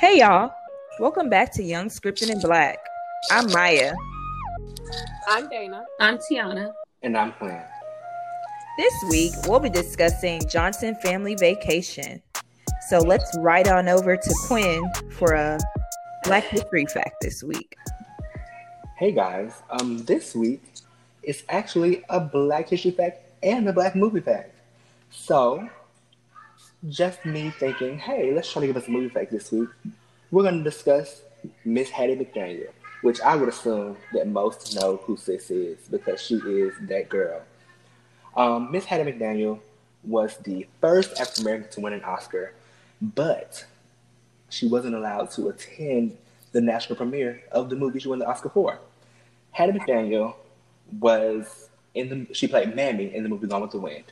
Hey y'all, welcome back to Young Scripted in Black. I'm Maya. I'm Dana. I'm Tiana. And I'm Quinn. This week we'll be discussing Johnson Family Vacation. So let's ride on over to Quinn for a Black History fact this week. Hey guys, um, this week is actually a Black History fact and a Black movie fact. So, just me thinking, hey, let's try to give us a movie fact this week. We're going to discuss Miss Hattie McDaniel, which I would assume that most know who Sis is because she is that girl. Um, Miss Hattie McDaniel was the first African American to win an Oscar, but she wasn't allowed to attend the national premiere of the movie she won the Oscar for. Hattie McDaniel was in the she played Mammy in the movie Gone with the Wind.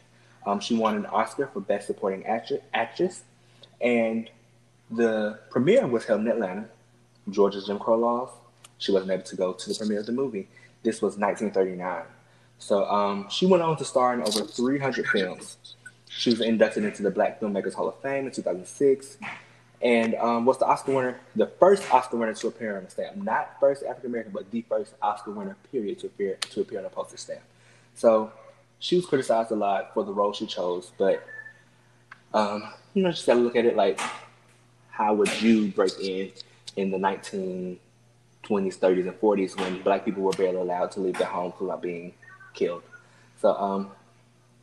Um, she won an Oscar for Best Supporting Actress, and the premiere was held in Atlanta. Georgia's Jim Crow laws. She wasn't able to go to the premiere of the movie. This was 1939. So um, she went on to star in over 300 films. She was inducted into the Black Filmmakers Hall of Fame in 2006 and um, was the Oscar winner, the first Oscar winner to appear on a stamp. Not first African American, but the first Oscar winner, period, to appear to appear on a postage stamp. So she was criticized a lot for the role she chose, but um, you know, just gotta look at it like, how would you break in in the 1920s, 30s, and 40s when black people were barely allowed to leave their homes without being killed? So, um,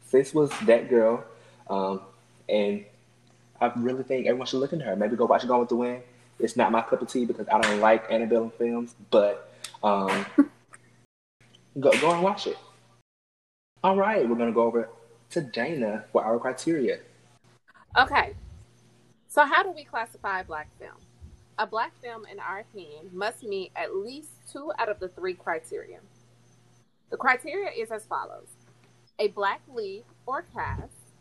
Sis was that girl, um, and I really think everyone should look into her. Maybe go watch Gone with the Wind. It's not my cup of tea because I don't like antebellum films, but um, go go and watch it. All right, we're gonna go over to Dana for our criteria. Okay. So how do we classify a black film? A black film, in our opinion, must meet at least two out of the three criteria. The criteria is as follows: a black lead or cast,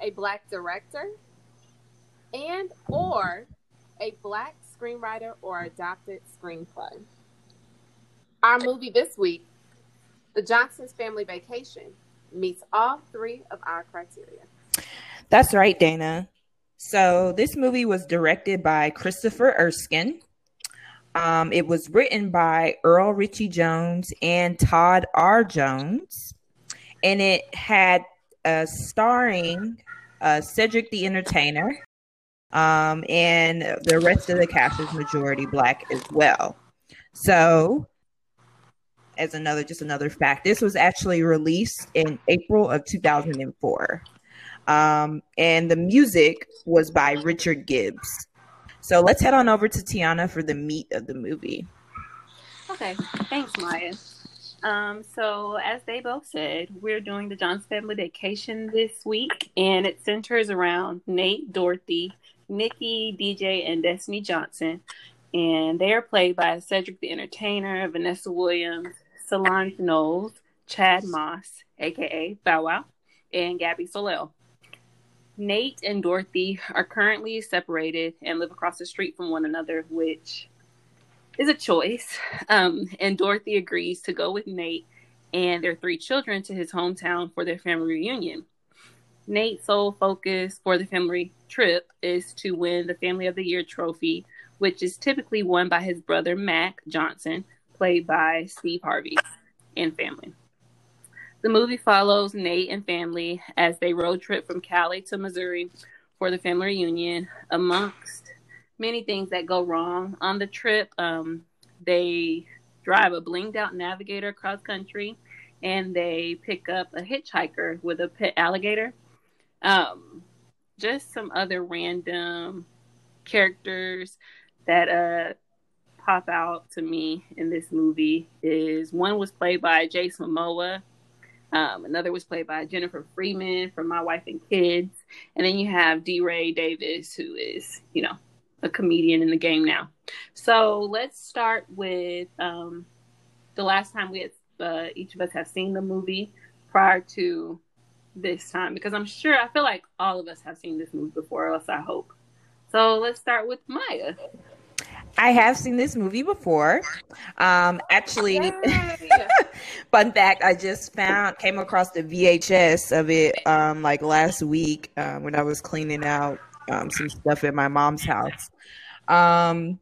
a black director, and or a black screenwriter or adapted screenplay. Our movie this week, The Johnson's Family Vacation, meets all three of our criteria. That's right, Dana. So this movie was directed by Christopher Erskin. Um, it was written by Earl Richey Jones and Todd R. Jones, and it had uh, starring uh, Cedric the Entertainer, um, and the rest of the cast is majority black as well. So, as another just another fact, this was actually released in April of 2004. Um, and the music was by Richard Gibbs. So let's head on over to Tiana for the meat of the movie. Okay, thanks, Maya. Um, so as they both said, we're doing the Johnson Family Vacation this week, and it centers around Nate, Dorothy, Nikki, DJ, and Destiny Johnson. And they are played by Cedric the Entertainer, Vanessa Williams, Solange Knowles, Chad Moss, aka Bow Wow, and Gabby Soleil. Nate and Dorothy are currently separated and live across the street from one another, which is a choice. Um, and Dorothy agrees to go with Nate and their three children to his hometown for their family reunion. Nate's sole focus for the family trip is to win the Family of the Year trophy, which is typically won by his brother Mack Johnson, played by Steve Harvey, and family. The movie follows Nate and family as they road trip from Cali to Missouri for the family reunion. Amongst many things that go wrong on the trip, um, they drive a blinged out navigator across country and they pick up a hitchhiker with a pet alligator. Um, just some other random characters that uh, pop out to me in this movie is one was played by Jason Momoa. Um, another was played by Jennifer Freeman from My Wife and Kids. And then you have DeRay Davis, who is, you know, a comedian in the game now. So let's start with um, the last time we had, uh, each of us have seen the movie prior to this time, because I'm sure, I feel like all of us have seen this movie before, else I hope. So let's start with Maya. I have seen this movie before. Um, actually, fun fact: I just found came across the VHS of it um, like last week um, when I was cleaning out um, some stuff at my mom's house. Um,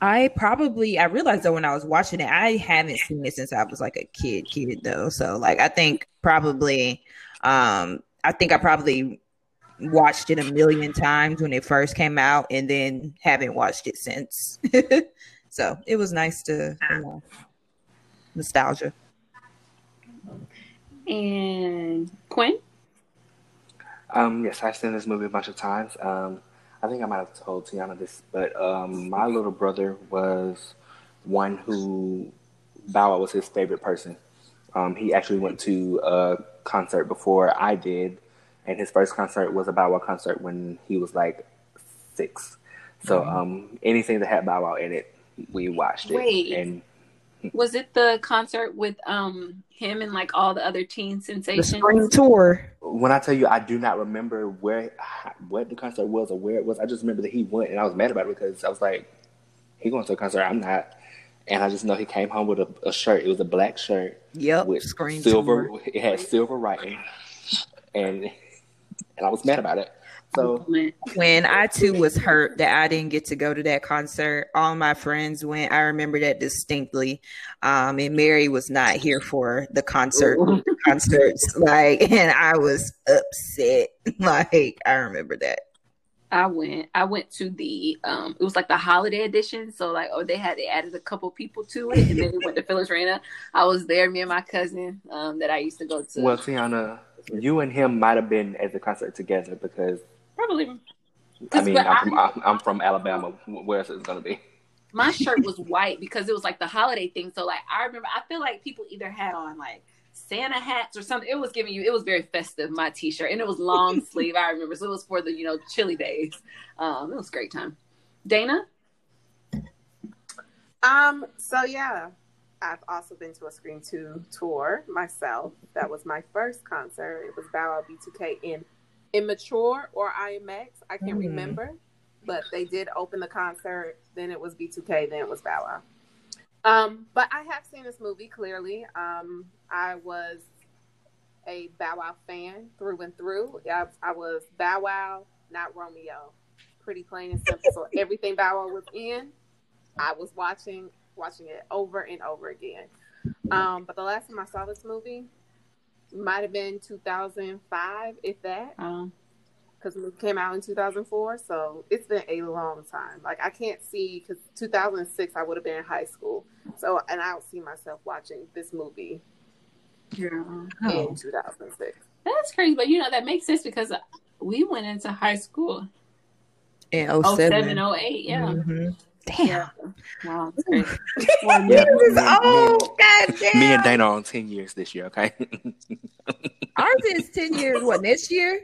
I probably I realized though when I was watching it, I haven't seen it since I was like a kid, kid though. So like I think probably, um, I think I probably watched it a million times when it first came out, and then haven't watched it since. so it was nice to you know, nostalgia. And Quinn? Um, yes, I've seen this movie a bunch of times. Um, I think I might have told Tiana this, but um, my little brother was one who Bow Wow was his favorite person. Um, he actually went to a concert before I did, and his first concert was a Bow Wow concert when he was like six. So Mhm. um, anything that had Bow Wow in it, we watched it. Wait. And Was it the concert with um him and like all the other teen The sensations? spring tour. when I tell you, I do not remember where, what the concert was or where it was. I just remember that he went, and I was mad about it because I was like, "He going to a concert? I'm not." And I just know he came home with a, a shirt. It was a black shirt Yep, with screen silver. tour. It had silver writing, and and I was mad about it. So when I too was hurt that I didn't get to go to that concert. All my friends went. I remember that distinctly. Um, and Mary was not here for the concert concerts. Like, and I was upset. Like, I remember that. I went. I went to the um it was like the holiday edition. So like oh they had they added a couple people to it and then we went to Phyllis Reyna. I was there, me and my cousin, um, that I used to go to. well, Tiana, you and him might have been at the concert together because probably I mean I'm from I'm, I'm from Alabama. Where else is it gonna be? my shirt was white because it was like the holiday thing. So like I remember I feel like people either had on like Santa hats or something. It was giving you it was very festive, my t shirt. And it was long sleeve, I remember. So it was for the, you know, chilly days. Um, it was a great time. Dana? Um, so yeah, I've also been to a Scream 2 tour myself. That was my first concert. It was Bow Wow B2K in Immature or IMX. I can't Mm. remember, but they did open the concert. Then it was B2K. Then it was Bow Wow. Um, but I have seen this movie clearly. Um, I was a Bow Wow fan through and through. I, I was Bow Wow, not Romeo. Pretty plain and simple. so everything Bow Wow was in, I was watching watching it over and over again. Um, but the last time I saw this movie might have been 2005, if that, Um, because it came out in 2004. So it's been a long time. Like I can't see because 2006 I would have been in high school. So and I don't see myself watching this movie Oh. in 2006. That's crazy, but you know that makes sense because we went into high school In 07, 07. 08, yeah. Mhm. Damn. Yeah. Wow, that's crazy. Yeah, This is me and- old. God damn. Me and Dana on ten years this year. Okay. Ours is 10 years. What, next year?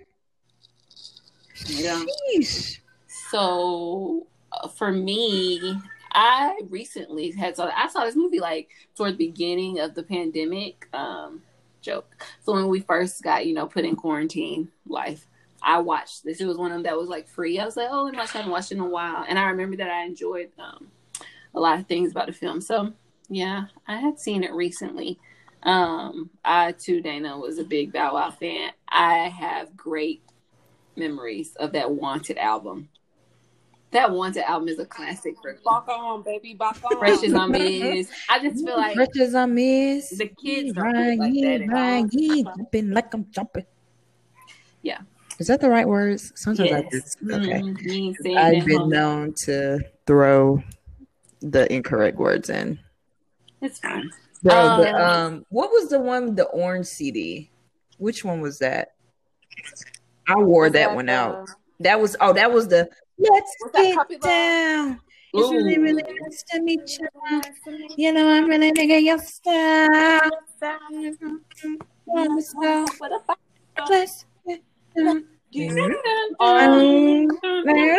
Yeah. Sheesh. So uh, for me, I recently had saw I saw this movie like toward the beginning of the pandemic. Um, joke. So when we first got you know put in quarantine life, I watched this. It was one of them that was like free. I was like, oh, let me watch. I haven't watched it in a while, and I remember that I enjoyed um, a lot of things about the film. So yeah, I had seen it recently. Um, I too, Dana, was a big Bow Wow fan. I have great memories of that Wanted album. That Wanted album is a classic for Balk on, baby, balk on. Precious on Miss. I just feel like Riches I miss. the kids don't do like that at jumping like I'm jumping. Yeah. Is that the right words? Sometimes I Yes. just okay. Mm, you ain't saying I've been homie. known to throw the incorrect words in. It's fine. Bro, Um, the, um, what was the one with the orange CD? Which one was that? I wore that, that one the- out. That was oh, that was the let's Was get Puppy Love? down. It's really, really nice to meet you. You know, I'm really digging your style. Let's go. What a fuck. Let's get down. Um, Hey,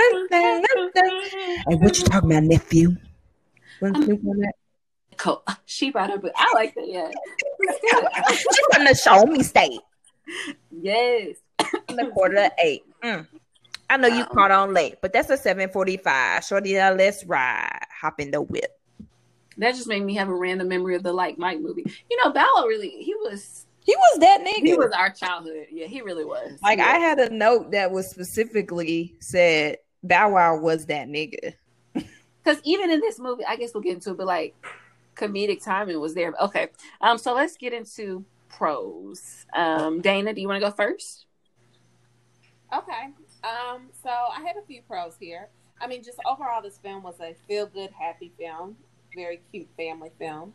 what you talking about, nephew? Um, Snoop on that? Cool. She brought up, I like that. Yeah. She from the show me state. yes. In the quarter to eight. Mm. I know you Um, caught on late, but that's a seven forty-five. Shorty, now let's ride. Hop in the whip. That just made me have a random memory of the Like Mike movie. You know, Bow Wow really, he was, He was that nigga. he was our childhood. Yeah, he really was. like yeah. I had a note that was specifically said Bow Wow was that nigga. because even in this movie, I guess we'll get into it, but like comedic timing was there. Okay, um, so let's get into pros. Um, Dana, do you want to go first? Okay. Um, so I had a few pros here. I mean, just overall, this film was a feel good, happy film, very cute family film.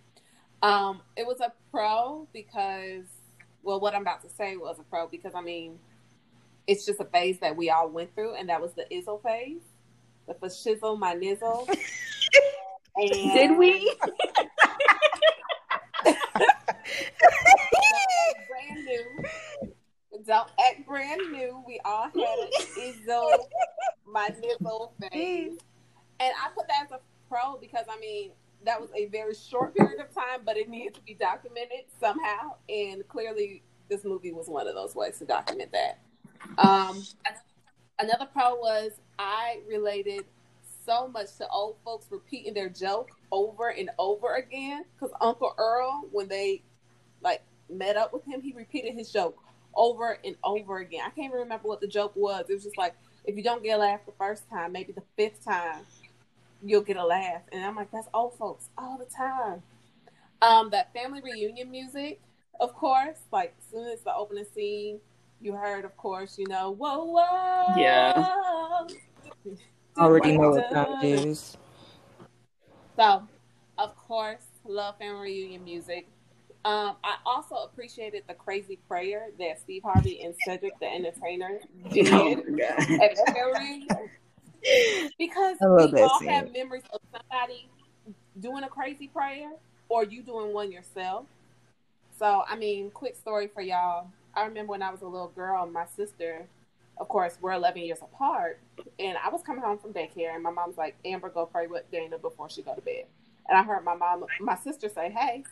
Um, it was a pro because, well, what I'm about to say was a pro because I mean, it's just a phase that we all went through, and that was the Izzo phase, the fascism, my nizzle. and... Did we? brand new. Don't act brand new. We all had an Izzo, my nizzle phase, and I put that as a pro because I mean that was a very short period of time, but it needed to be documented somehow, and clearly this movie was one of those ways to document that. Um, another pro was I related so much to old folks repeating their joke over and over again because Uncle Earl, when they like met up with him, he repeated his joke over and over again. I can't even remember what the joke was. It was just like if you don't get a laugh the first time, maybe the fifth time, you'll get a laugh. And I'm like, that's old folks all the time. Um, that family reunion music, of course, like as soon as the opening scene, you heard, of course, you know, whoa, whoa. Yeah. Already know what that is. So, of course, love family reunion music. Um, I also appreciated the crazy prayer that Steve Harvey and Cedric the Entertainer did oh at the reunion. Because we all scene. have memories of somebody doing a crazy prayer or you doing one yourself. So, I mean, quick story for y'all. I remember when I was a little girl, my sister, of course, we're 11 years apart, and I was coming home from daycare, and my mom's like, Amber, go pray with Dana before she go to bed. And I heard my mom, my sister say, Hey,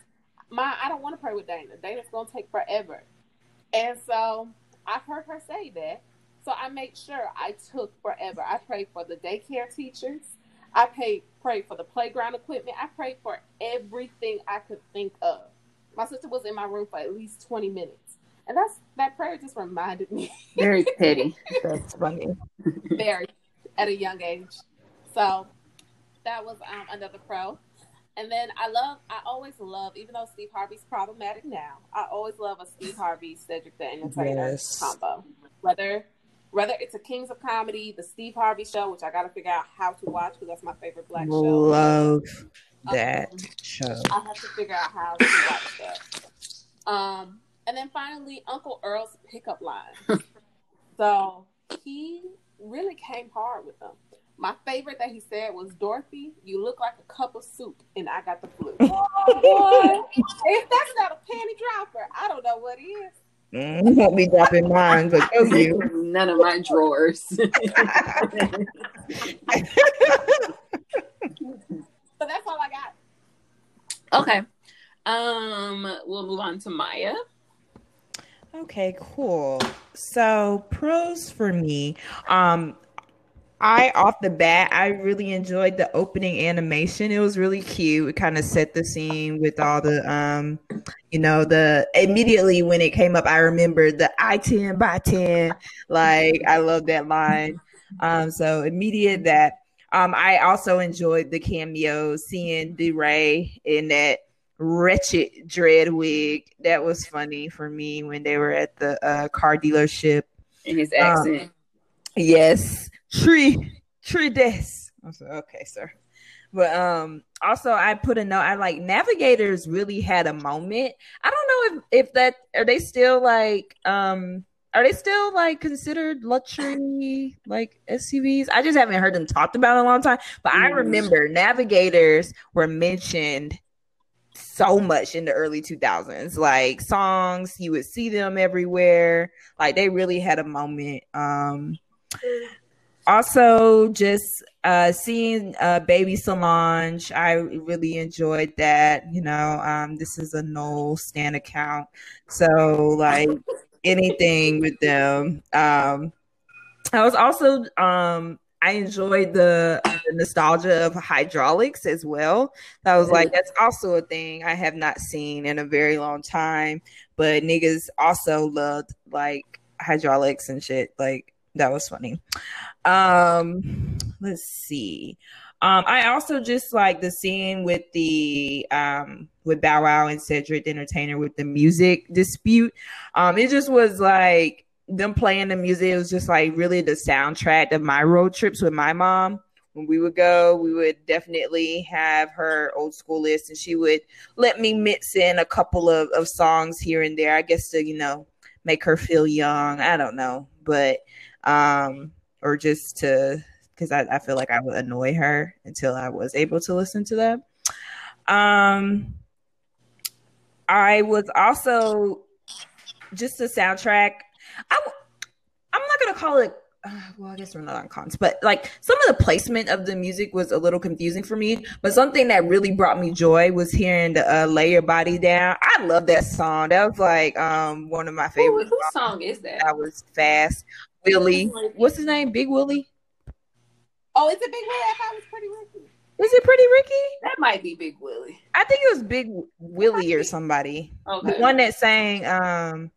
Ma, I don't want to pray with Dana. Dana's going to take forever. And so I've heard her say that. So I made sure I took forever. I prayed for the daycare teachers. I paid, prayed for the playground equipment. I prayed for everything I could think of. My sister was in my room for at least 20 minutes. And that's that prayer just reminded me. Very petty. that's funny. Very at a young age. So that was um, another pro. And then I love, I always love, even though Steve Harvey's problematic now, I always love a Steve Harvey Cedric the Entertainer yes. combo. Whether whether it's a Kings of Comedy, the Steve Harvey show, which I got to figure out how to watch because that's my favorite black show. Love that um, show. I have to figure out how to watch that. Um, and then finally, Uncle Earl's pickup line. so he really came hard with them. My favorite that he said was, Dorothy, you look like a cup of soup, and I got the flu. oh, boy. if that's not a panty dropper, I don't know what is. Mm, won't be dropping mine, but go you. None of my drawers. so that's all I got. Okay. Um, we'll move on to Maya. Okay, cool. So pros for me. Um, I off the bat, I really enjoyed the opening animation. It was really cute. It kind of set the scene with all the um, you know, the immediately when it came up, I remembered the I ten by ten. Like I love that line. Um, so immediate that. Um, I also enjoyed the cameo, seeing DeRay in that wretched dread wig. That was funny for me when they were at the uh, car dealership. In his accent. Um, yes. Tree tree des. I said, okay, sir. But um also I put a note, I like navigators really had a moment. I don't know if if that are they still like um are they still like considered luxury like SUVs? I just haven't heard them talked about in a long time. But I mm. remember navigators were mentioned so much in the early 2000s like songs you would see them everywhere like they really had a moment um also just uh seeing uh baby solange i really enjoyed that you know um this is a no stand account so like anything with them um i was also um I enjoyed the, the, nostalgia of hydraulics as well. That was like that's also a thing I have not seen in a very long time. But niggas also loved like hydraulics and shit. Like that was funny. Um let's see. Um, I also just like the scene with the um with Bow Wow and Cedric the Entertainer with the music dispute. Um, it just was like them playing the music. It was just like really the soundtrack of my road trips with my mom. When we would go, we would definitely have her old school list, and she would let me mix in a couple of, of songs here and there. I guess to you know make her feel young. I don't know, but um, or just to because I, I feel like I would annoy her until I was able to listen to them. Um, I was also just a soundtrack. I, I'm not gonna call it. Uh, well, I guess we're not on cons, but like some of the placement of the music was a little confusing for me. But something that really brought me joy was hearing the uh, "Lay Your Body Down." I love that song. That was like um one of my favorite. Who, whose song is that? That was fast. Willie, what's his name? Big Willie. Oh, is it Big Willie? I thought it was Pretty Ricky. Is it Pretty Ricky? That might be Big Willie. I think it was Big Willie or somebody. Okay. The one that sang, um,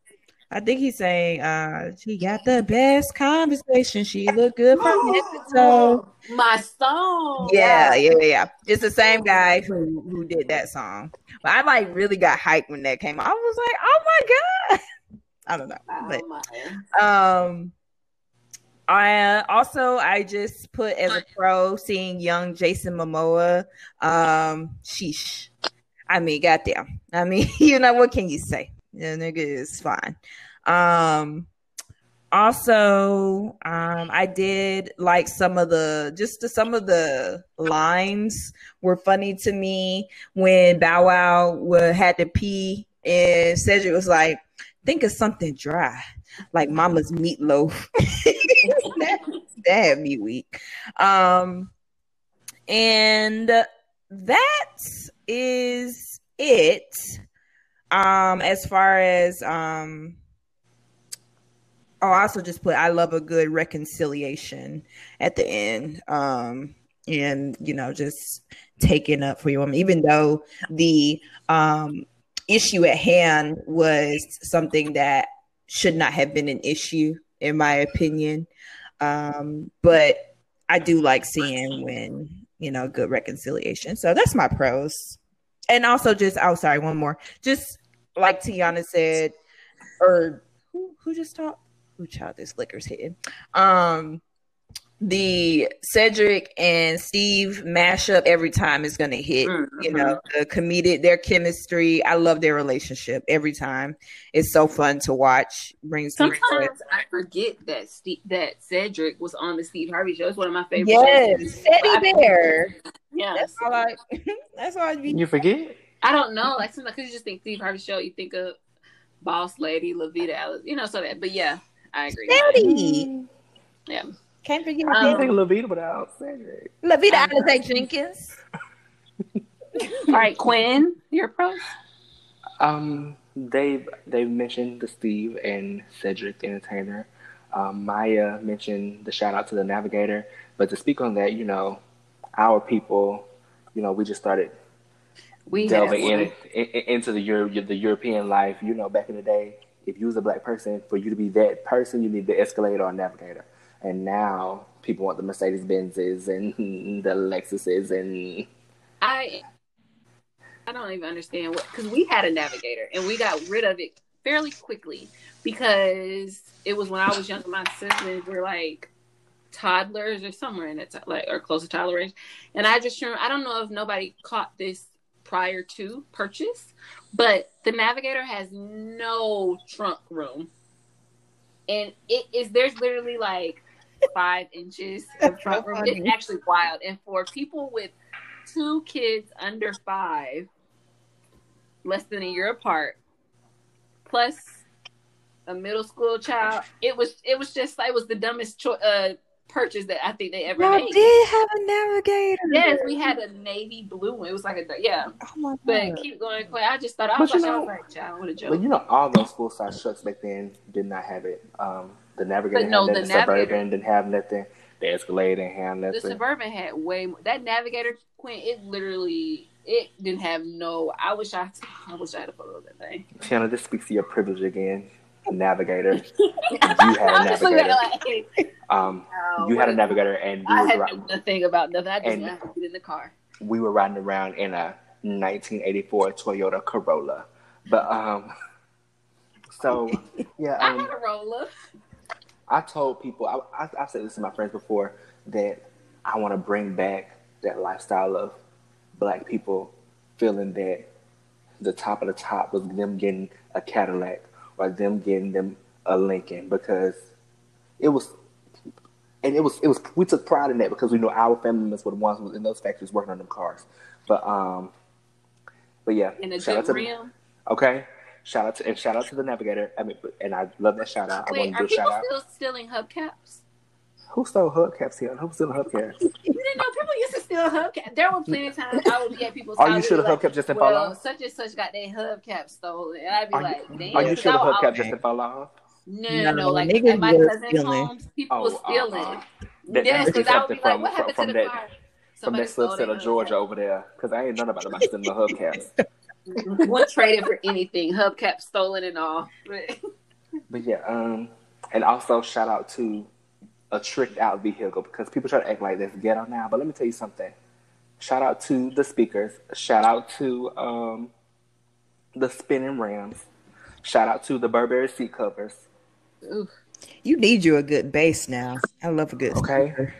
I think he's saying, uh, she got the best conversation. She looked good from head to toe. My song. Yeah, yeah, yeah. It's the same guy who who did that song. But I like really got hyped when that came out. I was like, oh my god. I don't know. But Oh, um I also I just put as a pro seeing young Jason Momoa. Um sheesh. I mean, goddamn. I mean, you know what can you say? The nigga is fine. Um also um I did like some of the just the, some of the lines were funny to me when Bow Wow had to pee and Cedric was like, think of something dry like mama's meatloaf. that, that had me weak. Um, and that is it. Um, as far as um, oh, I also just put I love a good reconciliation at the end. Um, and you know, just taking up for your woman, even though the um issue at hand was something that should not have been an issue, in my opinion. Um, but I do like seeing when you know good reconciliation. So that's my pros, and also just oh sorry, one more. Just like Tiana said, or who who just talked? Who child this liquor's hitting? Um, the Cedric and Steve mashup every time is going to hit. Mm-hmm. You know, the comedic, their chemistry. I love their relationship every time. It's so fun to watch. Brings. Sometimes I forget that Steve, that Cedric was on the Steve Harvey show. It's one of my favorite Yes, shows. Teddy Bear. Yeah, That's all I. That's all I be. You forget? I don't know. Like sometimes, because you just think Steve Harvey show, you think of Boss Lady, Lovita Alice, you know, so that. But yeah, I agree. Teddy. Mm. Yeah. Can't forget Um, I Teddy. think Lovita without Cedric. Lovita um, Alice Jenkins. All right, Quinn, your pros. Um, they've they've mentioned the Steve and Cedric Entertainer. Um, Maya mentioned the shout out to the Navigator, but to speak on that, you know, our people, you know, we just started We delving in, in, into the Euro, the European life. You know, back in the day, if you was a black person, for you to be that person, you need the Escalator or Navigator. And now people want the Mercedes Benzes and the Lexuses and I I don't even understand what because we had a navigator and we got rid of it fairly quickly because it was when I was younger. My siblings were like toddlers or somewhere in ti- like or close to toddler age, and I just remember I don't know if nobody caught this prior to purchase, but the navigator has no trunk room, and it is there's literally like five inches of trunk room. It's actually wild, and for people with two kids under five, less than a year apart, plus a middle school child. It was it was just it was the dumbest cho- uh, purchase that I think they ever Y'all made. did have a navigator. Yes, we had a navy blue one. It was like a yeah. Oh my But god. keep going, Quay. I just thought I But was you like, I know- was like, child, what a joke. Well, you know, all those full size trucks back then did not have it. Um, the Navigator But no, the The, Navigator- Suburban didn't have nothing. The Escalade didn't have nothing. the suburban had way more. That navigator Quinn, it literally it didn't have no. I wish I I wish I had a photo of that thing. Tiana, this speaks to your privilege again. A Navigator. you had a I'm just looking at Navigator. like, Um, Oh, you had a navigator, and we I were had ri- nothing about nothing. I just had to get in the car. we were riding around in a 1984 Toyota Corolla. But um, so yeah, I um, had a roller. I told people, I, I, I've said this to my friends before, that I want to bring back that lifestyle of black people feeling that the top of the top was them getting a Cadillac or them getting them a Lincoln because it was, and it was, it was, we took pride in that because we know our family members were the ones in those factories working on them cars. But, um, but yeah, In a shout out good to the- rim. okay. Shout out to and shout out to the navigator. I mean, and I love that shout out. I Wait, want are to do a people shout out. still stealing hubcaps? Who stole hubcaps here? Who stole hubcaps? You didn't know people used to steal hubcaps. There were plenty of times I would be at people's Are you houses sure the like, hubcap just didn't fall off? such and such got their hubcap stolen, and I'd be Are like, you, damn. are you 'cause sure the I hubcap just didn't fall off? No, No, no, no. Like niggas at my were cousin's homes, people Oh, were uh-uh. stealing. uh-uh. That- yes, that must be because I would be something like, what happened from to the that- car? From Somebody that slip set of Georgia over there, because I ain't none about about stealing the hubcaps. Wouldn't trade it for anything. Hubcap stolen and all. But yeah, um, and also shout out to a tricked out vehicle because people try to act like that's ghetto now. But let me tell you something. Shout out to the speakers. Shout out to um, the spinning rams. Shout out to the Burberry seat covers. Oof. You need you a good bass now. I love a good Okay. speaker.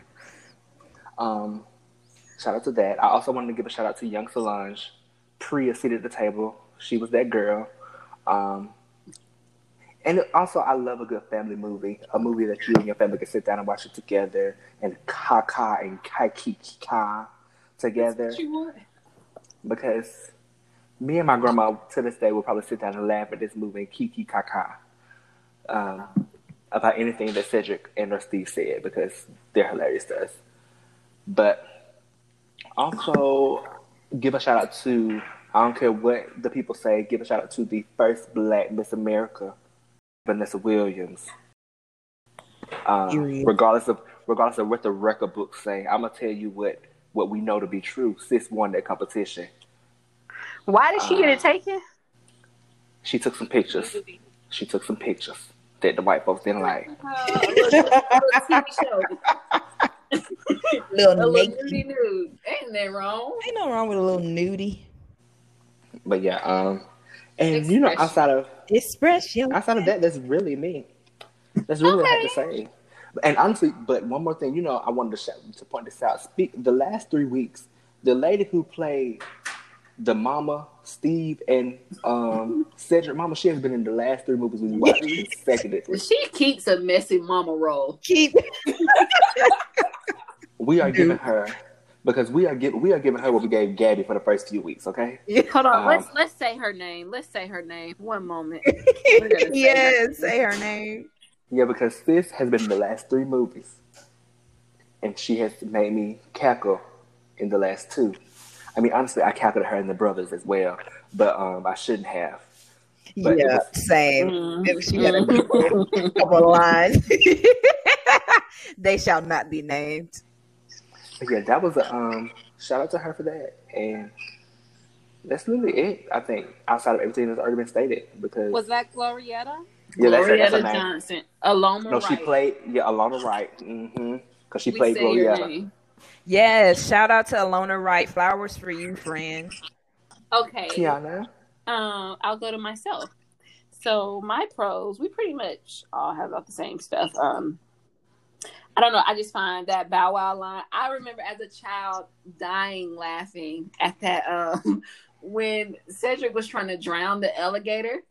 Um, shout out to that. I also wanted to give a shout out to Young Solange, Priya seated at the table. She was that girl. Um, and also, I love a good family movie, a movie that you and your family can sit down and watch it together, and kaka and kaikika together. What you want? Because me and my grandma to this day will probably sit down and laugh at this movie and kiki kaka um, about anything that Cedric and or Steve said because they're hilarious to us. But also give a shout out to I don't care what the people say. Give a shout out to the first Black Miss America, Vanessa Williams. Um, regardless of regardless of what the record books say, I'm gonna tell you what what we know to be true. Sis won that competition. Why did she get it taken? She took some pictures. She took some pictures that the white folks didn't like. Uh, a little, a little TV show. Little A little naked. nudie nude. Ain't that wrong? Ain't no wrong with a little nudie. But yeah, um, and you know, outside of Express your outside of that, that's really me. That's really what I have to say. And honestly, but one more thing, you know, I wanted to shout, to point this out. Speak the last three weeks, the lady who played the mama, Steve, and um, Cedric mama, she has been in the last three movies we watched consecutively. She keeps a messy mama role. keep. We are Dude. giving her because we are giving we are giving her what we gave Gabby for the first few weeks. Okay, Hold on, Um, let's let's say her name. Let's say her name. One moment. We're gonna say yes, say her name. yeah, because sis has been in the last three movies, and she has made me cackle in the last two. I mean, honestly, I cackled at her and the brothers as well, but um, I shouldn't have. But yeah, was- same. Mm. Maybe she got a couple lines. they shall not be named. But yeah, that was a um, shout out to her for that, and that's literally it. I think outside of everything that's already been stated, because Was that Glorietta? yeah, that's, her- that's her Glorietta name. Johnson. Aloma No, she played yeah, Aloma Wright. Mm-hmm. Because she We played say your Glorietta. Name. Yes, shout out to Aloma Wright. Flowers for you, friend. Okay. Tiana. Um, I'll go to myself. So my pros, we pretty much all have about the same stuff. Um, I don't know. I just find that Bow Wow line. I remember as a child dying laughing at that um, when Cedric was trying to drown the alligator.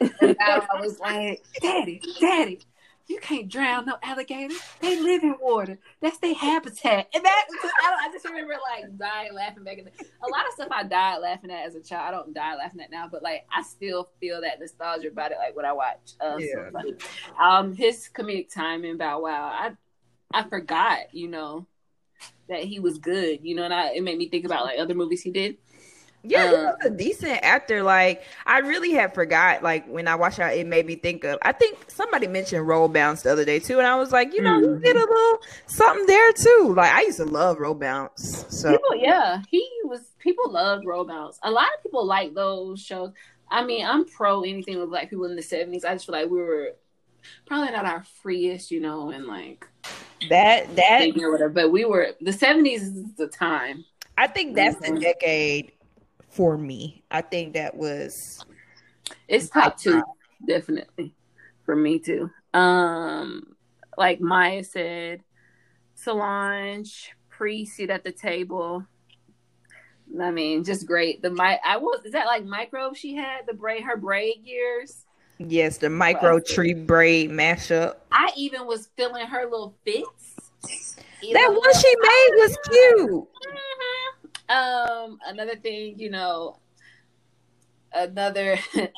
I was like, "Daddy, Daddy, you can't drown no alligator. They live in water. That's their habitat." And that I, don't, I just remember like dying laughing back in the a lot of stuff I died laughing at as a child. I don't die laughing at now, but like I still feel that nostalgia about it. Like when I watch, uh, Yeah. so, um, his comedic timing Bow Wow, I I forgot, you know, that he was good, you know, and I it made me think about like other movies he did. Yeah, he Uh, was a decent actor. Like I really had forgot. Like when I watched out, it made me think of. I think somebody mentioned Roll Bounce the other day too, and I was like, you know, Mhm. you get a little something there too. Like I used to love Roll Bounce. So People, yeah, he was. People loved Roll Bounce. A lot of people like those shows. I mean, I'm pro anything with black people in the '70s. I just feel like we were probably not our freest, you know, and like That that or whatever. But we were the seventies is the time. I think that's the decade for me. I think that was It's top two, definitely for me too. Um, like Maya said, Solange, pre-seat at the table. I mean, just great. The my I was is that like micro she had the braid her braid years. yes, the micro tree braid mashup. I even was feeling her little fits. That one she made was cute. Um, another thing, you know, another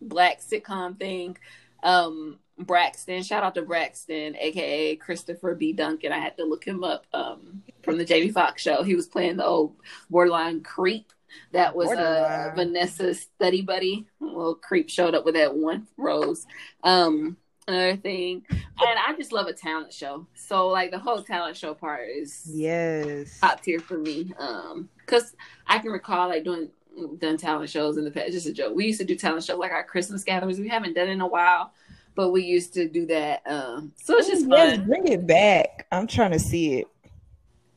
black sitcom thing. Um, Braxton, shout out to Braxton, aka Christopher B. Duncan. I had to look him up um, from the Jamie Foxx show. He was playing the old borderline creep. That was uh, Vanessa's study buddy. Little creep showed up with that one rose. Um, another thing, and I just love a talent show. So like the whole talent show part is Yes. top tier for me. Um, because I can recall like doing done talent shows in the past. Just a joke. We used to do talent shows like our Christmas gatherings. We haven't done in a while, but we used to do that. Um, so it's just Yes, fun. bring it back. I'm trying to see it.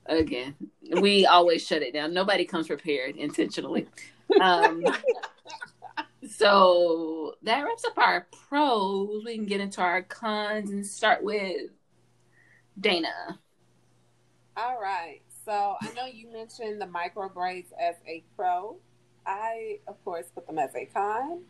Again, we always shut it down. Nobody comes prepared intentionally. Um, so that wraps up our pros. We can get into our cons and start with Dana. All right. So I know you mentioned the micro braids as a pro. I, of course, put them as a con.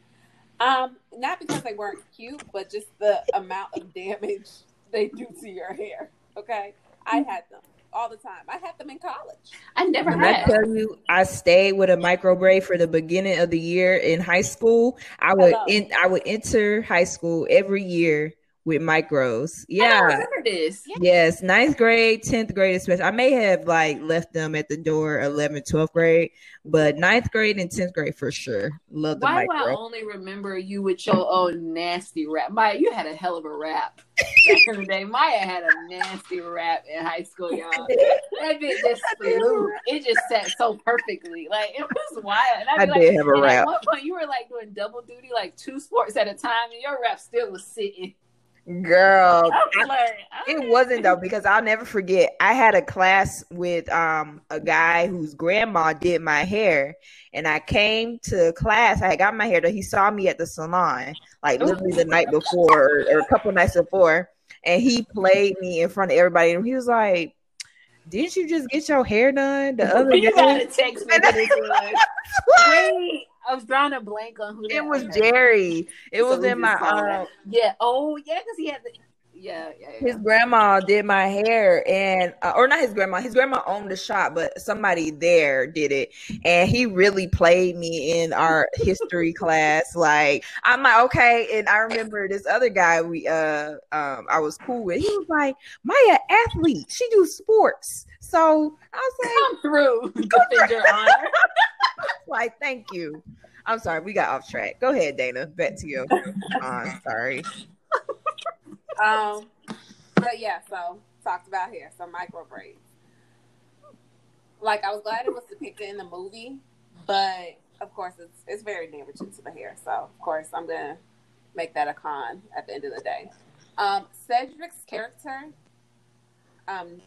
Um, not because they weren't cute, but just the amount of damage they do to your hair. Okay, I had them all the time. I had them in college. I never When I had. tell you, I stayed with a micro braid for the beginning of the year in high school. I would in, I would enter high school every year with micros. I don't Yeah. remember. Yes, ninth grade, tenth grade, especially. I may have like left them at the door 11th, 12th grade, but ninth grade and tenth grade for sure. Love the Why do I only remember you with your own nasty rap? Maya, you had a hell of a rap back in the day. Maya had a nasty rap in high school, y'all. That bitch just flew. It just sat so perfectly. Like it was wild. And I'd I be like, did have a rap. At one point, you were like doing double duty, like two sports at a time, and your rap still was sitting. Girl, I It wasn't though because I'll never forget. I had a class with um a guy whose grandma did my hair, and I came to class. I had got my hair done. He saw me at the salon, like literally the night before or, a couple nights before, and he played me in front of everybody. And he was like, "Didn't you just get your hair done the other You gotta day?" text me. what it was. Wait, I was drawing a blank on who It was Jerry. It So was in my um. Yeah. Oh, yeah, because he had the. Yeah, yeah, yeah. his grandma did my hair and uh, or not his grandma his grandma owned the shop but somebody there did it and he really played me in our history class like i'm like okay and i remember this other guy we uh um i was cool with he was like maya athlete she do sports so i was Come through, defend your honor. like like thank you i'm sorry we got off track go ahead dana back to you uh, sorry Um, but yeah, so talked about hair, so micro braids. Like I was glad it was depicted in the movie, but of course it's it's very damaging to the hair. So of course I'm gonna make that a con at the end of the day. Um, Cedric's character, um,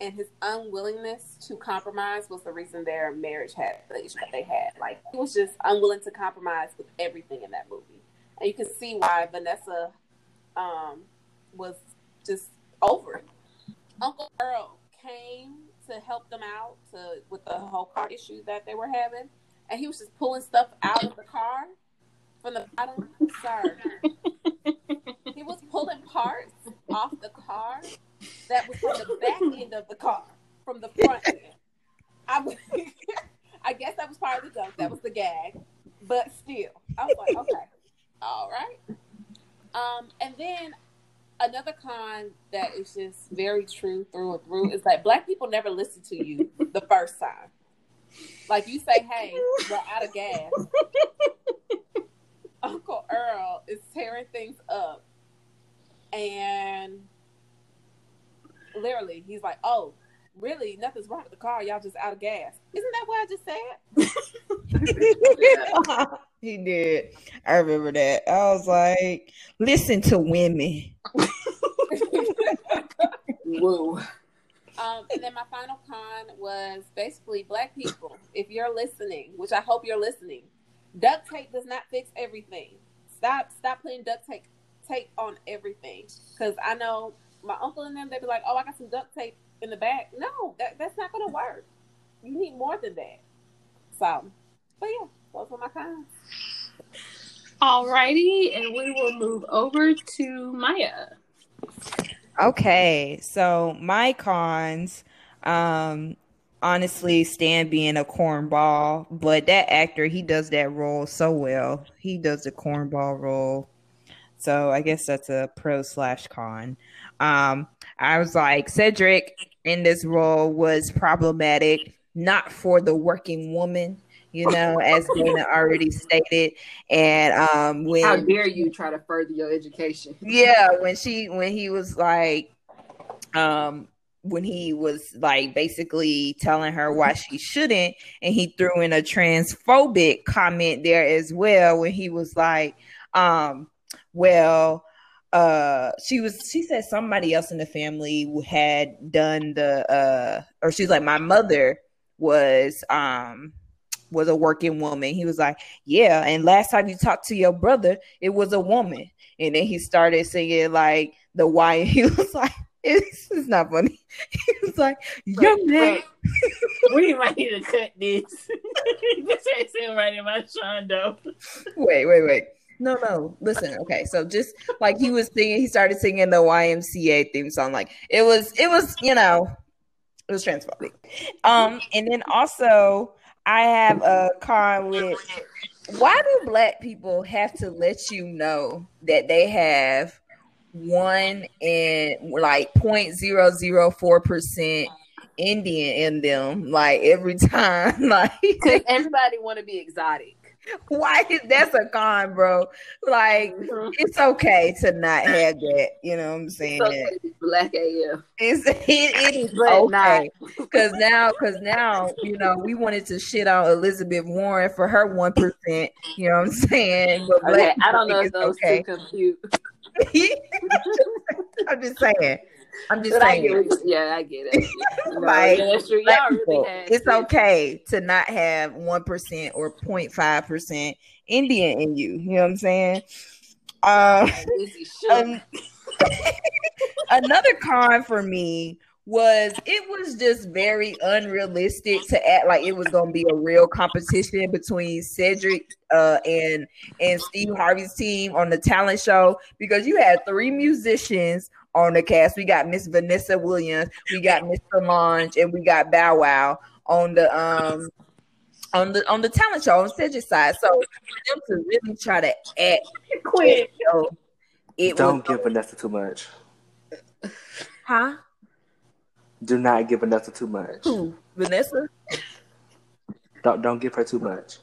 and his unwillingness to compromise was the reason their marriage had the issue that they had. Like he was just unwilling to compromise with everything in that movie, and you can see why Vanessa um, was just over it. Uncle Earl came to help them out to with the whole car issue that they were having, and he was just pulling stuff out of the car from the bottom. Sir, he was pulling parts off the car that was from the back end of the car, from the front end. I, I guess that was part of the joke. That was the gag, but still, I was like, okay, all right. Um, and then another con that is just very true through and through is that black people never listen to you the first time. Like you say, hey, we're out of gas. Uncle Earl is tearing things up. And literally, he's like, oh, really nothing's wrong with the car. Y'all just out of gas. Isn't that what I just said? he did. I remember that. I was like, listen to women. Woo. Um, and then my final con was basically black people. If you're listening, which I hope you're listening, duct tape does not fix everything. Stop, stop putting duct tape tape on everything. Because I know my uncle and them, they'd be like, "Oh, I got some duct tape in the back." No, that, that's not gonna work. You need more than that. So, but yeah, those were my cons. Alrighty, and we will move over to Maya. Okay, so my cons, um, honestly, Stan being a cornball, but that actor he does that role so well. He does the cornball role, so I guess that's a pro slash con. Um, I was like Cedric in this role was problematic, not for the working woman you know, as Dana already stated. And um when How dare you try to further your education? Yeah, when she when he was like um when he was like basically telling her why she shouldn't and he threw in a transphobic comment there as well when he was like um well uh she was she said somebody else in the family had done the uh or she's like my mother was um was a working woman. He was like, Yeah. And last time you talked to your brother, it was a woman. And then he started singing like the why. He was like, it's, it's not funny. He was like, young man. we might need to cut this. this ain't right in my shondo. Wait, wait, wait. No, no. Listen, okay. So just like he was singing, he started singing the YMCA theme song. Like it was, it was, you know, it was transphobic. Um, and then also I have a con with why do black people have to let you know that they have one and like 0.004 percent Indian in them like every time like everybody want to be exotic Why is that's a con, bro? Like mm-hmm. it's okay to not have that. You know what I'm saying? Okay black AF. It's it, it is okay because now because now you know we wanted to shit on Elizabeth Warren for her one percent. You know what I'm saying? But okay, I don't know if those okay. two compute. I'm just saying. I'm just but saying. I yeah, I get it. like, yeah, really it's okay to not have one percent or 0.5 percent Indian in you. You know what I'm saying? Um, um another con for me was it was just very unrealistic to act like it was going to be a real competition between Cedric uh, and and Steve Harvey's team on the talent show because you had three musicians on the cast. We got Miss Vanessa Williams, we got Miss Solange, and we got Bow Wow on the um on the on the talent show on Cedric's side. So for them to really try to act quick, it don't give Vanessa too much. Huh? Do not give Vanessa too much. Who? Vanessa? Don't don't give her too much.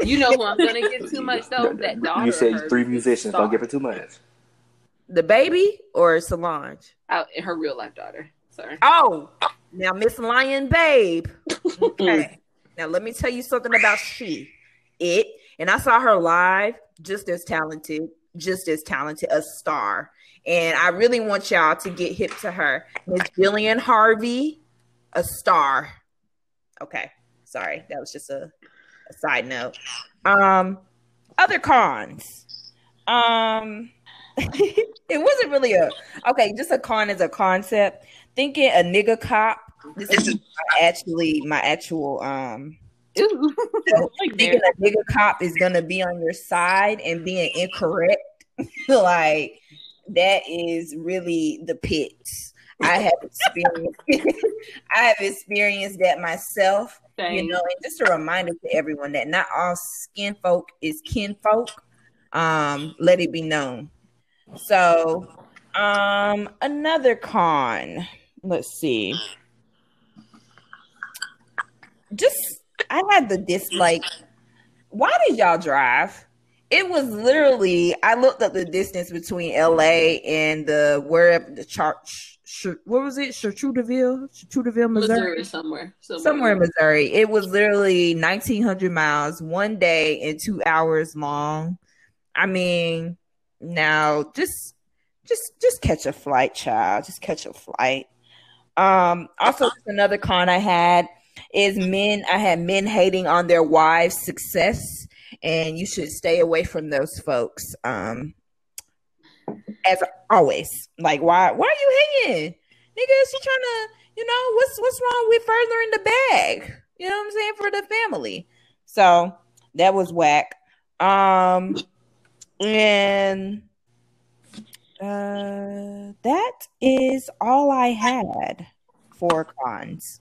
You know who I'm gonna give too much though? That daughter. You said three musicians. Don't give her too much. DaBaby or Solange? Oh, her real life daughter. Sorry. Oh, now Miss Lion Babe. Okay. now let me tell you something about she. It and I saw her live, just as talented, just as talented, a star. And I really want y'all to get hip to her. Miss Jillian Hervey, a star. Okay. Sorry. That was just a, a side note. Um, other cons. Um it wasn't really a okay, just a con as a concept. Thinking a nigga cop. This is actually my actual um Ooh. thinking a nigga cop is gonna be on your side and being incorrect, like that is really the pits. I have experienced I have experienced that myself. Same. You know, and just a reminder to everyone that not all skin folk is kin folk. Um, let it be known. So um another con. Let's see. Just I had the dislike. Why did y'all drive? It was literally I looked up the distance between LA and the wherever the church what was it? Chartrudeville, Chartrudeville, Missouri. Missouri somewhere. Somewhere, Somewhere in Missouri. It was literally 1900 miles, one day and two hours long. I mean, now just, just, just catch a flight, child. Just catch a flight. Um, also another con I had is men. I had men hating on their wives' success, and you should stay away from those folks. Um, as always, like why? Why are you hating, nigga? She trying to, you know, what's what's wrong with furthering the bag? You know what I'm saying for the family. So that was whack. Um, and uh, that is all I had for cons.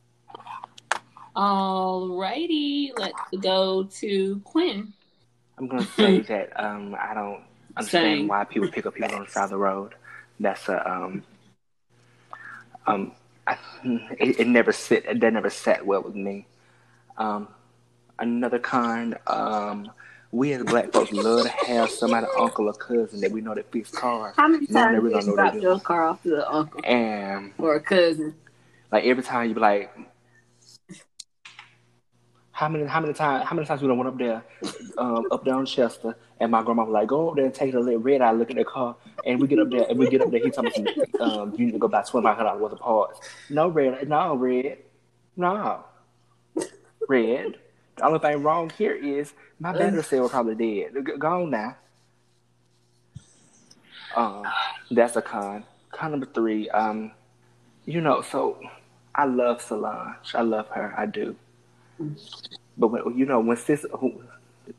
Alrighty, let's go to Quinn. I'm gonna say that um, I don't understand Same. why people pick up people on the side of the road. That's a um, um, I, it, it never sit. That never sat well with me. Um, another con. Um, we as black folks love to have somebody uncle or cousin that we know that fix cars. How many times they really have don't you know what dropped they do. your car off to the uncle And or a cousin? like every time you be like, how many how many times how many times we done went up there, um, up down Chester, and my grandma was like, go over there and take a little red eye look at the car, and we get up there and we get up there. He told me, um, you need to go buy twenty five hundred dollars worth of parts. No red, no red, no red. The only thing wrong here is my battery cell was probably dead. G- Go on now. Um, that's a con. Con number three. Um, you know, so I love Solange. I love her. I do. But when, you know, when sis, who-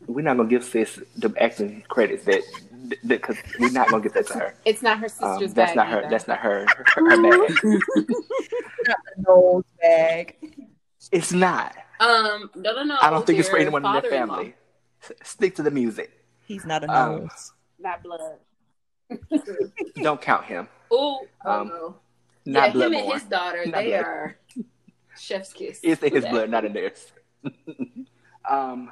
we're not gonna give sis the acting credits that because we're not gonna give that to her. It's not her Um, sister's that's bag. not her. That's not her. Her, her bag. Nose bag. It's not. Um, no, no, no. I don't think it's for their anyone in their family. Stick to the music. He's not a Um, not blood. Don't count him. Oh, oh Um, no. Not yeah, him bloodborne. and his daughter, Not they blood. are chef's kiss. It's in his That- blood, not in theirs. um,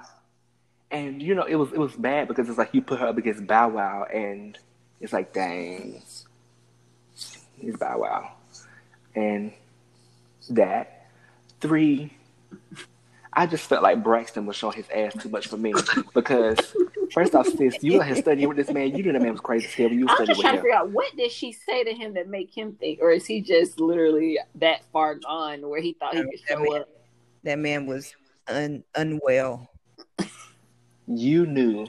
and you know, it was it was bad because it's like you put her up against Bow Wow, and it's like, dang, it's Bow Wow, and that three. I just felt like Braxton was showing his ass too much for me because first off, sis, you had studied with this man. You knew that man was crazy as hell when you I'm studied just with trying to him. figure out what did she say to him that make him think, or is he just literally that far gone where he thought he could That show man- up? That man was un- unwell. you knew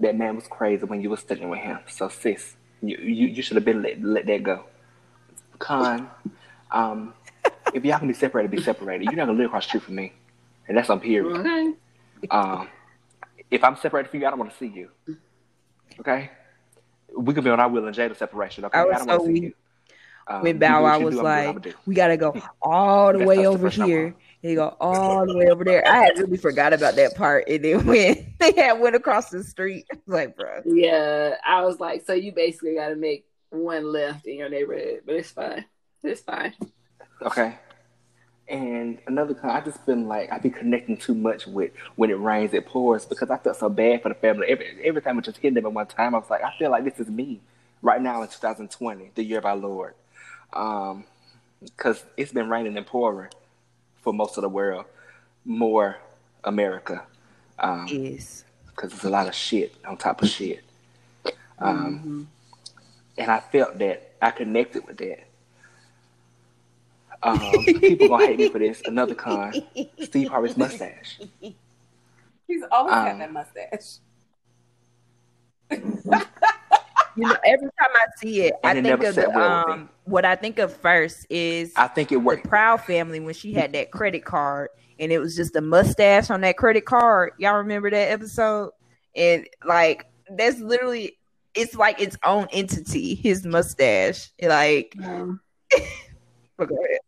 that man was crazy when you were studying with him. So sis, you you, you should have been let let that go. Con, um, if y'all can be separated, be separated. You're not gonna live across the street from me, and that's on period. Okay. Um, if I'm separated from you, I don't want to see you. Okay, we could be on our will and Jada separation. Okay, I I, was don't want so to see weak. you. Um, when Bow do Wow was do, I'm doing what like, do. "We gotta go all the That's way over first time here." They go all the way over there. I had really forgot about that part, and then when they had went across the street, I was like, "Bro, Yeah, I was like, so you basically got to make one left in your neighborhood, but it's fine. It's fine. Okay. And another time, I just been like I be connecting too much with when it rains, it pours because I felt so bad for the family. Every every time it just hit them at one time, I was like, I feel like this is me right now in 2020, the year of our Lord, Um, because it's been raining and pouring for most of the world, more America, um, is because it's a lot of shit on top of shit. Um, and I felt that I connected with that. Um, people gonna hate me for this. Another con, Steve Harvey's mustache. He's always Um, had that mustache. you know every time I see it, I And it think never of sat the, well um what I think of first is I think it the worked. Proud family when she had that credit card and it was just a mustache on that credit card. Y'all remember that episode? And like that's literally it's like its own entity, his mustache. Like Um, but go ahead.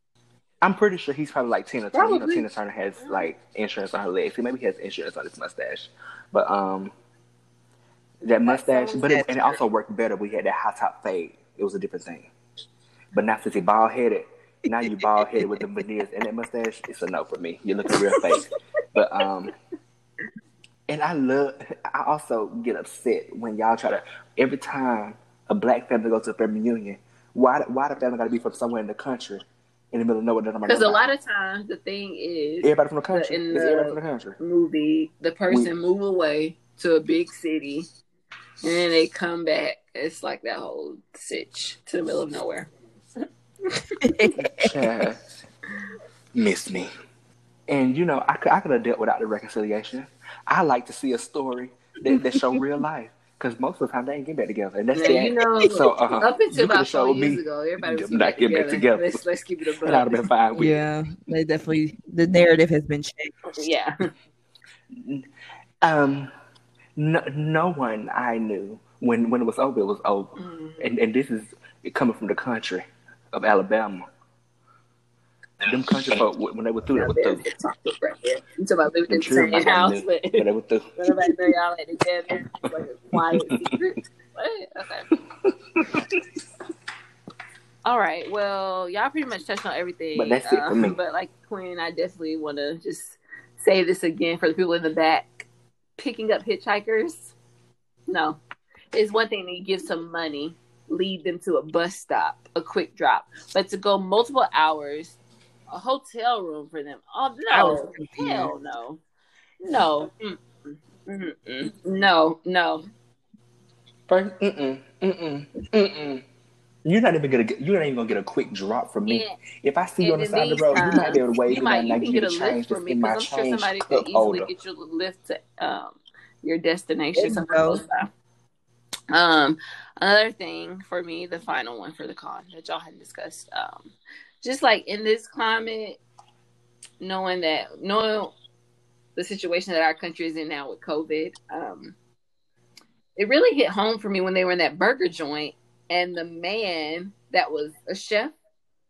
I'm pretty sure he's probably like Tina Turner. You know, Tina Turner has like insurance on her legs. See, maybe he has insurance on his mustache. But um, that mustache, but it, and it also worked better. We had that high top fade. It was a different thing. But now since he bald headed, now you bald headed with the veneers and that mustache. It's a no for me. You're looking real fake. But um, and I love. I also get upset when y'all try to every time a black family goes to a family reunion. Why why the family got to be from somewhere in the country, in the middle of nowhere? that nobody Because a lot of times the thing is everybody from the country. in the- everybody from the country. movie, the person move away to a big city, and then they come back. It's like that whole sitch to the middle of nowhere. Miss me. And you know, I could I could have dealt without the reconciliation. I like to see a story that, that show real life. Because most of the time they ain't getting back together. And that's Now, the you know, so uh, up until about four years me ago, everybody was not getting getting back together. Let's, let's keep it a that would have been buck. fine with yeah, they definitely the narrative has been changed. Yeah. Um no, no one I knew when when it was over, it was over. Mm. And and this is coming from the country of Alabama. Them country folk when they were through, they were through. You talking about living in the same house, knew, but but they were through. but everybody know y'all at together. It's like quiet secret. What? Okay. All right. Well, y'all pretty much touched on everything. But that's it for um, me. But like Quinn, I definitely want to just say this again for the people in the back. Picking up hitchhikers, no, it's one thing to give some money, lead them to a bus stop, a quick drop, but to go multiple hours, a hotel room for them. Oh no, hell no, no, Mm-mm. Mm-mm. no, no. First, mm-mm, mm-mm, mm-mm. You're not even gonna get. You're not even gonna get a quick drop from me. And- If I see you on the side of the road, these you might be able to times, wave you might and you can get a lift from me because I'm sure somebody could easily holder. get you a lift to um, your destination. There you somewhere go. close by. Um, another thing for me, the final one for the con that y'all hadn't discussed, um, just like in this climate, knowing that knowing the situation that our country is in now with COVID, um, it really hit home for me when they were in that burger joint and the man that was a chef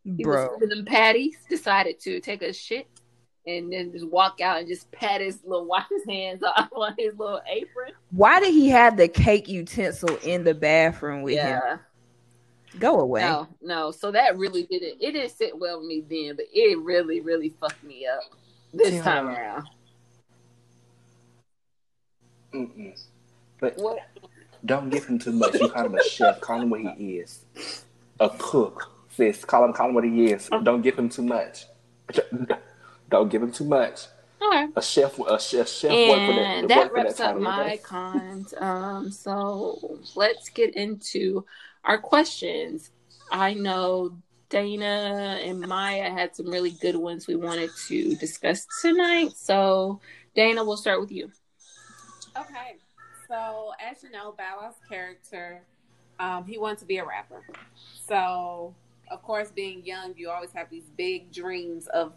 he Bro, was them patties, decided to take a shit and then just walk out and just pat his little wash his hands off on his little apron. why did he have the cake utensil in the bathroom with him? Yeah. Go away. No, no. So that really didn't it didn't sit well with me then, but it really, really fucked me up this Yeah. time around. Mm-mm. But What don't give him too much. You call him a chef. Call him what he is. A cook. Sis, call him. Call him what he is. Don't give him too much. Don't give him too much. okay. A chef. A chef. Chef work for that. And work that wraps up my okay? cons. Um, so let's get into our questions. I know Dana and Maya had some really good ones we wanted to discuss tonight. So, Dana, we'll start with you. Okay. So, as you know, Wow's character, um, he wanted to be a rapper. So, of course, being young, you always have these big dreams of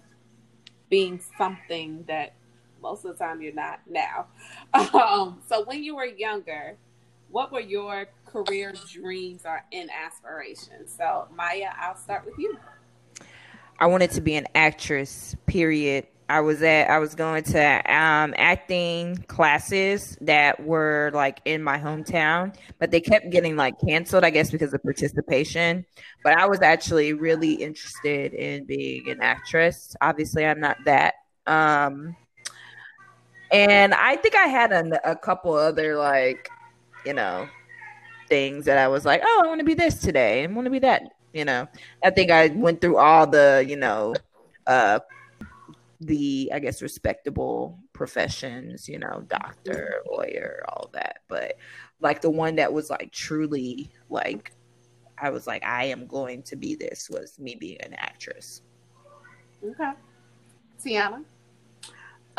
being something that most of the time you're not now. Um, so, when you were younger, what were your career dreams are and aspirations? So, Maya, I'll start with you. I wanted to be an actress. Period. I was at. I was going to um, acting classes that were like in my hometown, but they kept getting like canceled. I guess because of participation. But I was actually really interested in being an actress. Obviously, I'm not that. Um, and I think I had a couple other like, you know, things that I was like, oh, I want to be this today, and want to be that. You know, I think I went through all the, you know, uh, the I guess respectable professions, you know, doctor, lawyer, all that. But like the one that was like truly like I was like, I am going to be this was me being an actress. Okay. Tiana.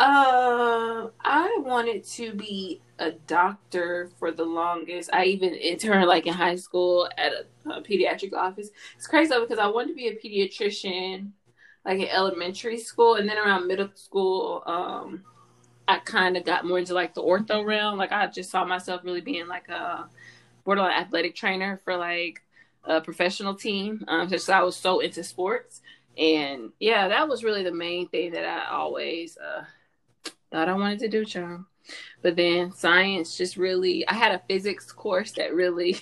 Uh, I wanted to be a doctor for the longest. I even interned like in high school at a, a pediatric office. It's crazy though because I wanted to be a pediatrician like in elementary school, and then around middle school, um, I kind of got more into like the ortho realm. Like I just saw myself really being like a borderline athletic trainer for like a professional team. Um, just I was so into sports, and yeah, that was really the main thing that I always uh thought I wanted to do, child. But then science just really, I had a physics course that really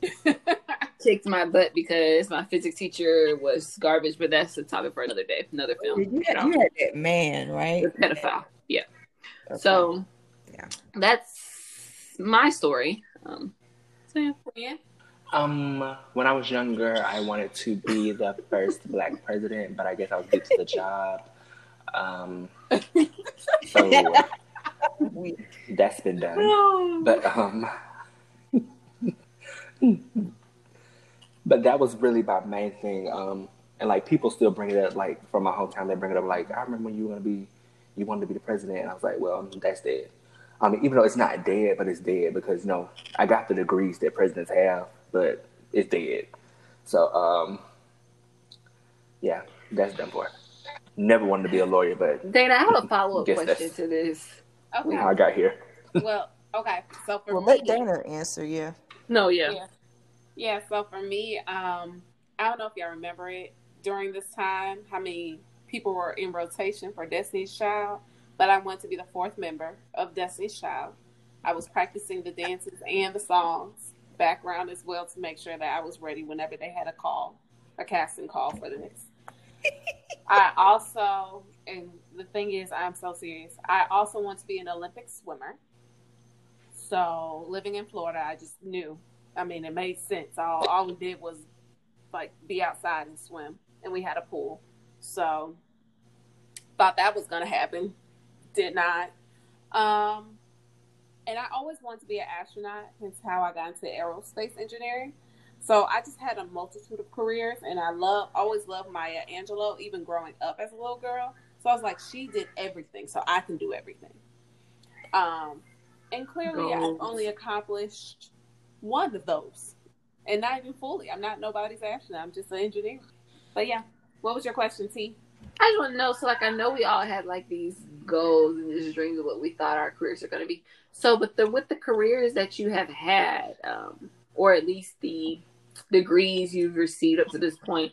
kicked my butt because my physics teacher was garbage. But that's a topic for another day, another film. You had, you had that man, right? The pedophile. Yeah. Okay. So Yeah. that's my story. Um, so yeah. Quinn. Um, when I was younger, I wanted to be the first black president, but I guess I was get to the job. Um, so that's been done. But um, but that was really my main thing. Um, and like people still bring it up, like from my hometown, they bring it up. Like I remember when you were gonna be, you wanted to be the president, and I was like, well, that's dead. I mean, even though it's not dead, but it's dead because you know I got the degrees that presidents have, but it's dead. So um, yeah, that's done for. Never wanted to be a lawyer, but Dana, I have a follow up question that's- to this. Okay. how I got here. well, okay. So for Well, me, let Dana answer. Yeah. No, yeah. Yeah. Yeah, so for me, um, I don't know if y'all remember it during this time, how many people were in rotation for Destiny's Child, but I wanted to be the fourth member of Destiny's Child. I was practicing the dances and the songs background as well to make sure that I was ready whenever they had a call, a casting call for this. I also, and the thing is, I'm so serious. I also want to be an Olympic swimmer. So living in Florida, I just knew. I mean, it made sense. All all we did was like be outside and swim, and we had a pool. So thought that was gonna happen. Did not. Um, and I always wanted to be an astronaut. Hence how I got into aerospace engineering. So I just had a multitude of careers, and I love always loved Maya Angelou, even growing up as a little girl. So I was like, she did everything, so I can do everything. Um, and clearly, I've only accomplished one of those, and not even fully. I'm not nobody's astronaut. I'm just an engineer. But yeah, what was your question, T? I just want to know. So, like, I know we all had like these goals and these dreams of what we thought our careers are going to be. So, but the with the careers that you have had, um, or at least the degrees you've received up to this point,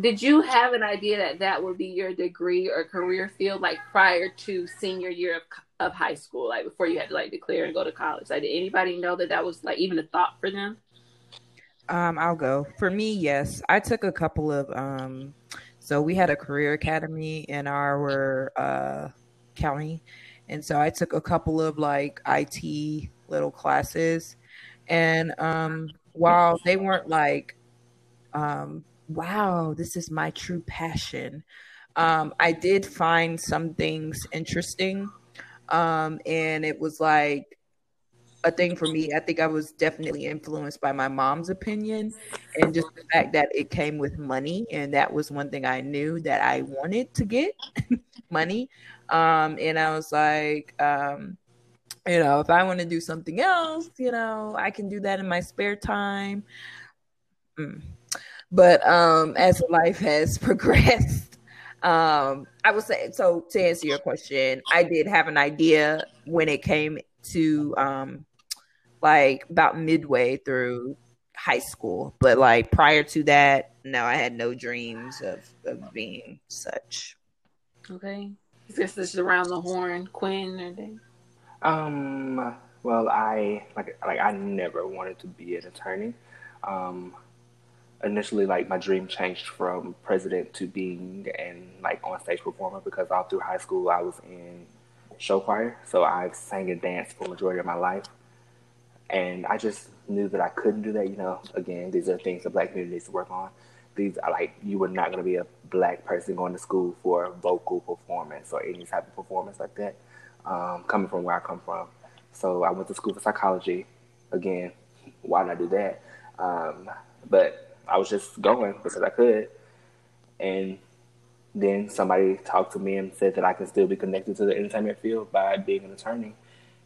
did you have an idea that that would be your degree or career field, like prior to senior year of of high school, like before you had to like declare and go to college? Like, did anybody know that that was like even a thought for them? Um, I'll go. For me, yes. I took a couple of um so we had a career academy in our uh county. And so I took a couple of like IT little classes. And um while they weren't like um wow, this is my true passion. Um I did find some things interesting. Um and it was like a thing for me. I think I was definitely influenced by my mom's opinion and just the fact that it came with money. And that was one thing I knew that I wanted to get money. Um, and I was like, um, you know, if I want to do something else, you know, I can do that in my spare time. Mm. But um, as life has progressed, um, I would say so. To answer your question, I did have an idea when it came to um, like about midway through high school, but like prior to that, no, I had no dreams of of being such. Okay, I guess this is around the horn, Quinn or. Um. Well, I like like I never wanted to be an attorney. Um, initially, like my dream changed from president to being an like on stage performer because all through high school I was in show choir, so I sang and danced for the majority of my life, and I just knew that I couldn't do that. You know, again, these are things the black community needs to work on. These are like you were not going to be a black person going to school for vocal performance or any type of performance like that. Um, coming from where I come from, so I went to school for psychology. Again, why did I do that? Um, but I was just going because I could, and then somebody talked to me and said that I can still be connected to the entertainment field by being an attorney,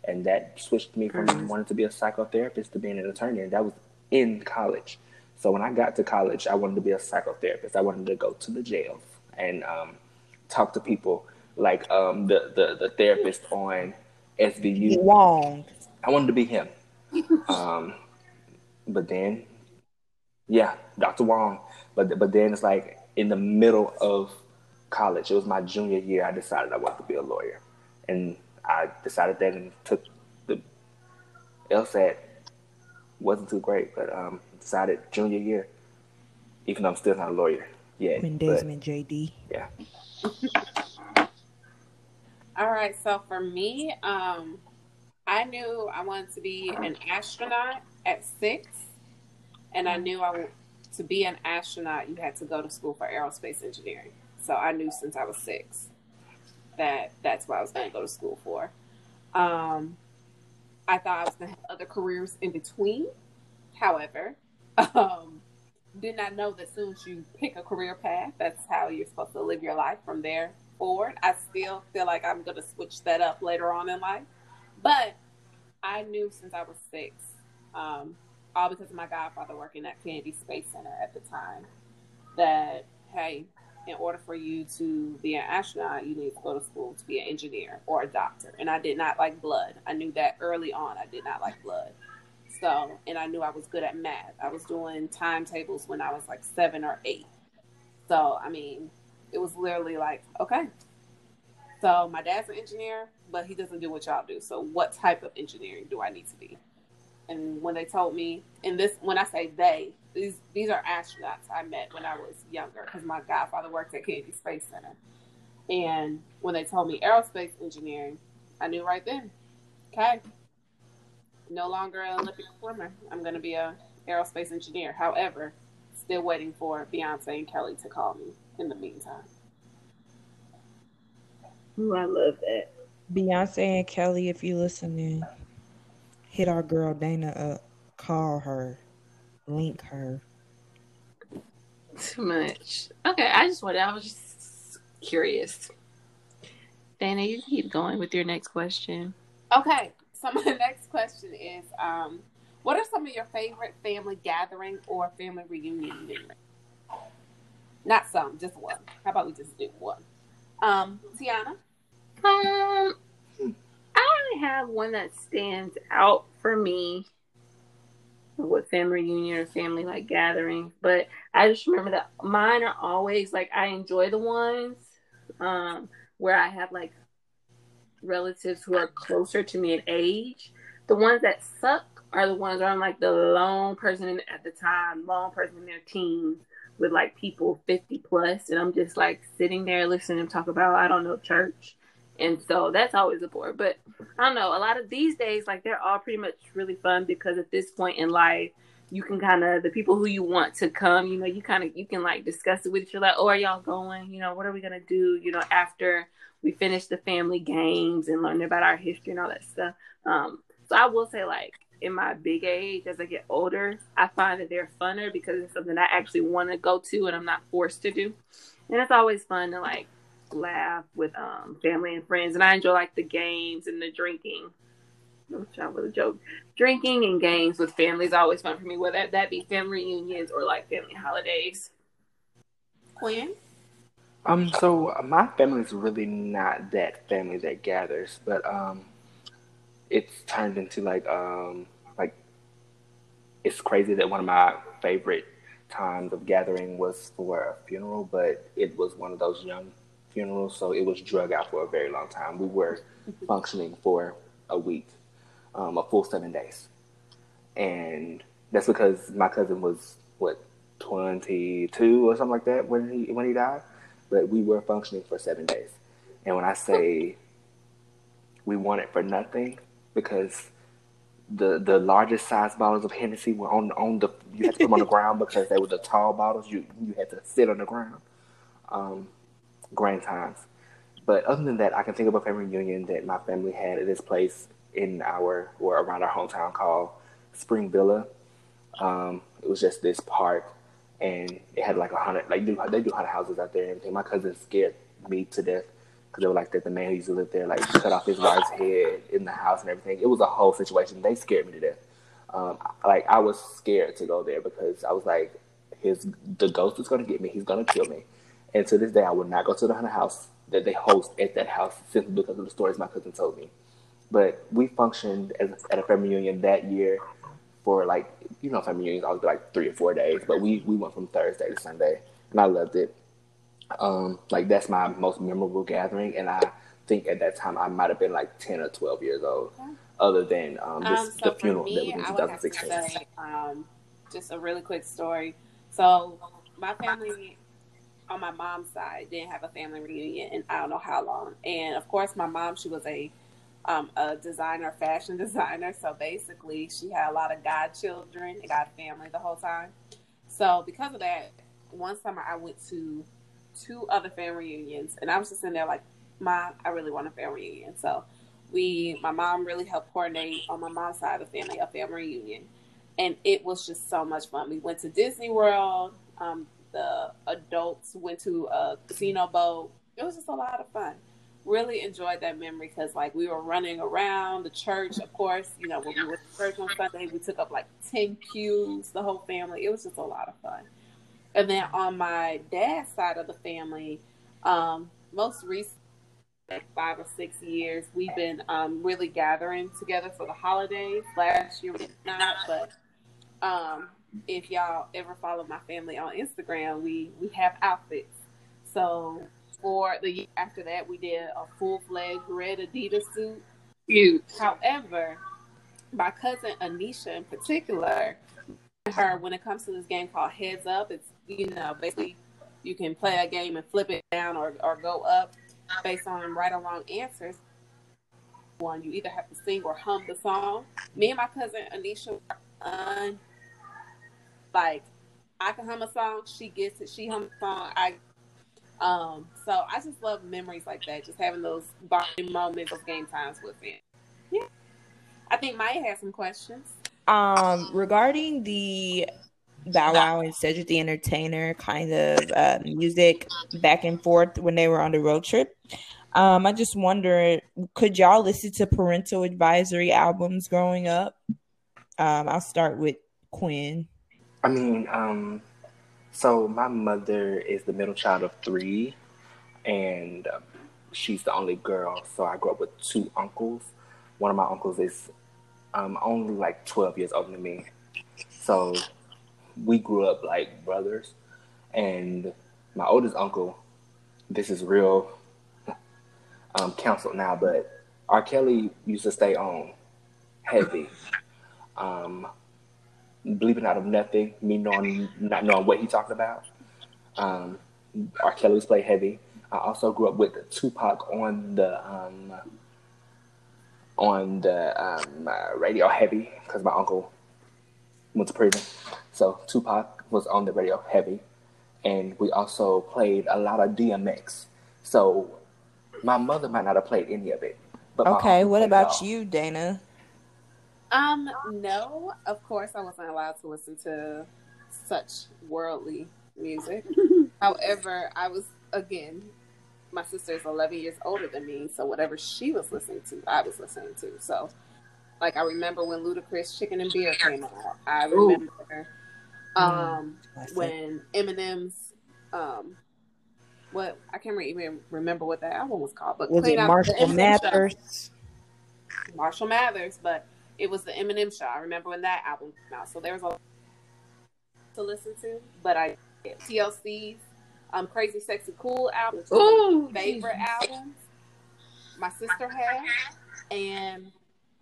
and that switched me from Mhm. wanting to be a psychotherapist to being an attorney, and that was in college. So when I got to college, I wanted to be a psychotherapist. I wanted to go to the jails and um, talk to people like um, the, the the therapist on SVU. Wong. I wanted to be him. Um, but then, yeah, Dr. Wong. But but then it's like in the middle of college. It was my junior year. I decided I wanted to be a lawyer, and I decided that and took the LSAT. wasn't too great, but um, decided junior year. Even though I'm still not a lawyer yet, Quinn but Desmond, JD. yeah. All right, so for me, um, I knew I wanted to be an astronaut at six. and I knew I to be an astronaut, you had to go to school for aerospace engineering. So I knew since I was six that that's what I was going to go to school for. Um, I thought I was going to have other careers in between. However, um, did not know that soon as you pick a career path, that's how you're supposed to live your life from there forward. I still feel like I'm going to switch that up later on in life. But I knew since I was six, um, all because of my godfather working at Kennedy Space Center at the time, that, hey, in order for you to be an astronaut, you need to go to school to be an engineer or a doctor. And I did not like blood. I knew that early on. I did not like blood. So, and I knew I was good at math. I was doing timetables when I was like seven or eight. So, I mean, it was literally like, okay. So, my dad's an engineer, but he doesn't do what y'all do. So, what type of engineering do I need to be? And when they told me, and this, when I say they, these these are astronauts I met when I was younger because my godfather worked at Kennedy Space Center. And when they told me aerospace engineering, I knew right then, okay, no longer an Olympic swimmer. I'm going to be a aerospace engineer. However, still waiting for Beyonce and Kelly to call me in the meantime. Ooh, I love that. Beyonce and Kelly, if you listening, hit our girl Dana up. Call her. Link her. Too much. Okay, I just wanted. I was just curious. Dana, you keep going with your next question. Okay, so my next question is, um, what are some of your favorite family gathering or family reunion memories? Not some, just one. How about we just do one? Um, Tiana. Um, I really have one that stands out for me with family reunion or family like gatherings, but I just remember that mine are always like I enjoy the ones um where I have like relatives who are closer to me in age. The ones that suck are the ones where I'm like the lone person at the time, lone person in their teens with like people 50 plus, and I'm just like sitting there listening to them talk about I don't know church. And so that's always a bore. But I don't know, a lot of these days, like they're all pretty much really fun because at this point in life, you can kind of the people who you want to come, you know, you kind of you can like discuss it with other. Like, oh, are y'all going? You know, what are we gonna do? You know, after we finish the family games and learn about our history and all that stuff. Um, so I will say, like in my big age, as I get older, I find that they're funner because it's something I actually want to go to and I'm not forced to do. And it's always fun to like laugh with um family and friends, and I enjoy like the games and the drinking. I'm trying with a joke. Drinking and games with family is always fun for me, whether that be family reunions or like family holidays. Quinn. Um, so my family's really not that family that gathers, but um, it's turned into like um, like it's crazy that one of my favorite times of gathering was for a funeral, but it was one of those young funerals, so it was drug out for a very long time. We were functioning for a week, um, a full seven days, and that's because my cousin was what twenty two or something like that when he when he died but we were functioning for seven days. And when I say we it for nothing, because the the largest size bottles of Hennessy were on on the you had to put them on the ground because they were the tall bottles. You you had to sit on the ground. Um, grand times. But other than that, I can think of a family reunion that my family had at this place in our or around our hometown called Spring Villa. Um, it was just this park and it had like a hundred like they do, haunted houses out there and everything. My cousin scared me to death because they were like that the man who used to live there like cut off his wife's head in the house and everything. It was a whole situation. They scared me to death. Um, like I was scared to go there because I was like, his the ghost is gonna get me. He's gonna kill me. And to this day, I would not go to the haunted house that they host at that house simply because of the stories my cousin told me. But we functioned as, at a family reunion that year for like you know family reunions always be like three or four days, but we we went from Thursday to Sunday, and I loved it. Um, like that's my most memorable gathering, and I think at that time I might have been like ten or twelve years old. Other than um, this, Um, so the funeral for that me, was in I would have to 2016. say, um, just a really quick story. So my family on my mom's side didn't have a family reunion in I don't know how long. And of course, my mom, she was a um, a designer, fashion designer. So basically, she had a lot of godchildren and god family the whole time. So because of that, one summer I went to two other family reunions, and I was just in there like, "Ma, I really want a family reunion." So we, my mom really helped coordinate on my mom's side of the family a family reunion, and it was just so much fun. We went to Disney World. Um, the adults went to a casino boat. It was just a lot of fun. Really enjoyed that memory because like we were running around the church. Of course, you know when we went to church on Sunday, we took up like ten pews, the whole family. It was just a lot of fun. And then on my dad's side of the family, um, most recent like five or six years, we've been um, really gathering together for the holidays. Last year not, but um, if y'all ever follow my family on Instagram, we we have outfits. So for the year after that, we did a full fledged red Adidas suit. Cute. However, my cousin Anisha in particular, her when it comes to this game called Heads Up, it's you know basically you can play a game and flip it down or, or go up based on right or wrong answers. One, you either have to sing or hum the song. Me and my cousin Anisha, un, like I can hum a song, she gets it. She hums a song, I. Um, so I just love memories like that, just having those bonding moments, those game times with them. Yeah, I think Maya has some questions. Um, regarding the Bow Wow and Cedric the Entertainer kind of uh, music back and forth when they were on the road trip. Um, I just wonder, could y'all listen to parental advisory albums growing up? Um, I'll start with Quinn. I mean, um, so my mother is the middle child of three, and um, she's the only girl. So I grew up with two uncles. One of my uncles is um, only like 12 years older than me. So we grew up like brothers. And my oldest uncle, this is real um, counsel now, but R. Kelly used to stay on heavy. Um, bleeping out of nothing, me knowing not knowing what he talked about. Um, R. Kelly was played heavy. I also grew up with Tupac on the um, on the um, uh, radio heavy because my uncle went to prison. So Tupac was on the radio heavy, and we also played a lot of DMX. So my mother might not have played any of it. But Okay, what about you, Dana? Um, no, of course I wasn't allowed to listen to such worldly music. However, I was again, my sister is 11 years older than me, so whatever she was listening to, I was listening to. So, like, I remember when Ludacris Chicken and Beer came out. I Ooh. remember um, Classic. when Eminem's um, what I can't even remember what that album was called, but Was it Marshall Eminem show. Mathers? Marshall Mathers, but it was the Eminem show. I remember when that album came out. So there was a lot to listen to, but I TLC's um, Crazy Sexy Cool album, which is one of Ooh, favorite albums. My sister has, and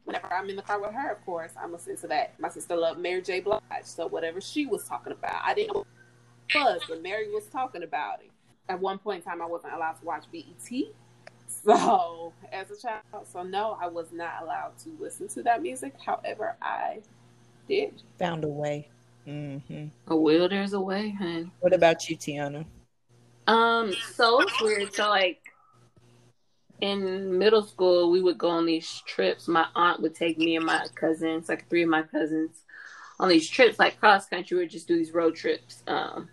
whenever I'm in the car with her, of course, I'm listening to that. My sister loved Mary J. Blige, so whatever she was talking about, I didn't know what it was, but Mary was talking about it. At one point in time, I wasn't allowed to watch BET. So, as a child, so no, I was not allowed to listen to that music. However, I did. Found a way. Mm-hmm. A will, there's a way, hun. What about you, Tiana? Um, so it's weird. So like in middle school, we would go on these trips. My aunt would take me and my cousins, like three of my cousins, on these trips, like cross country. We would just do these road trips. Um,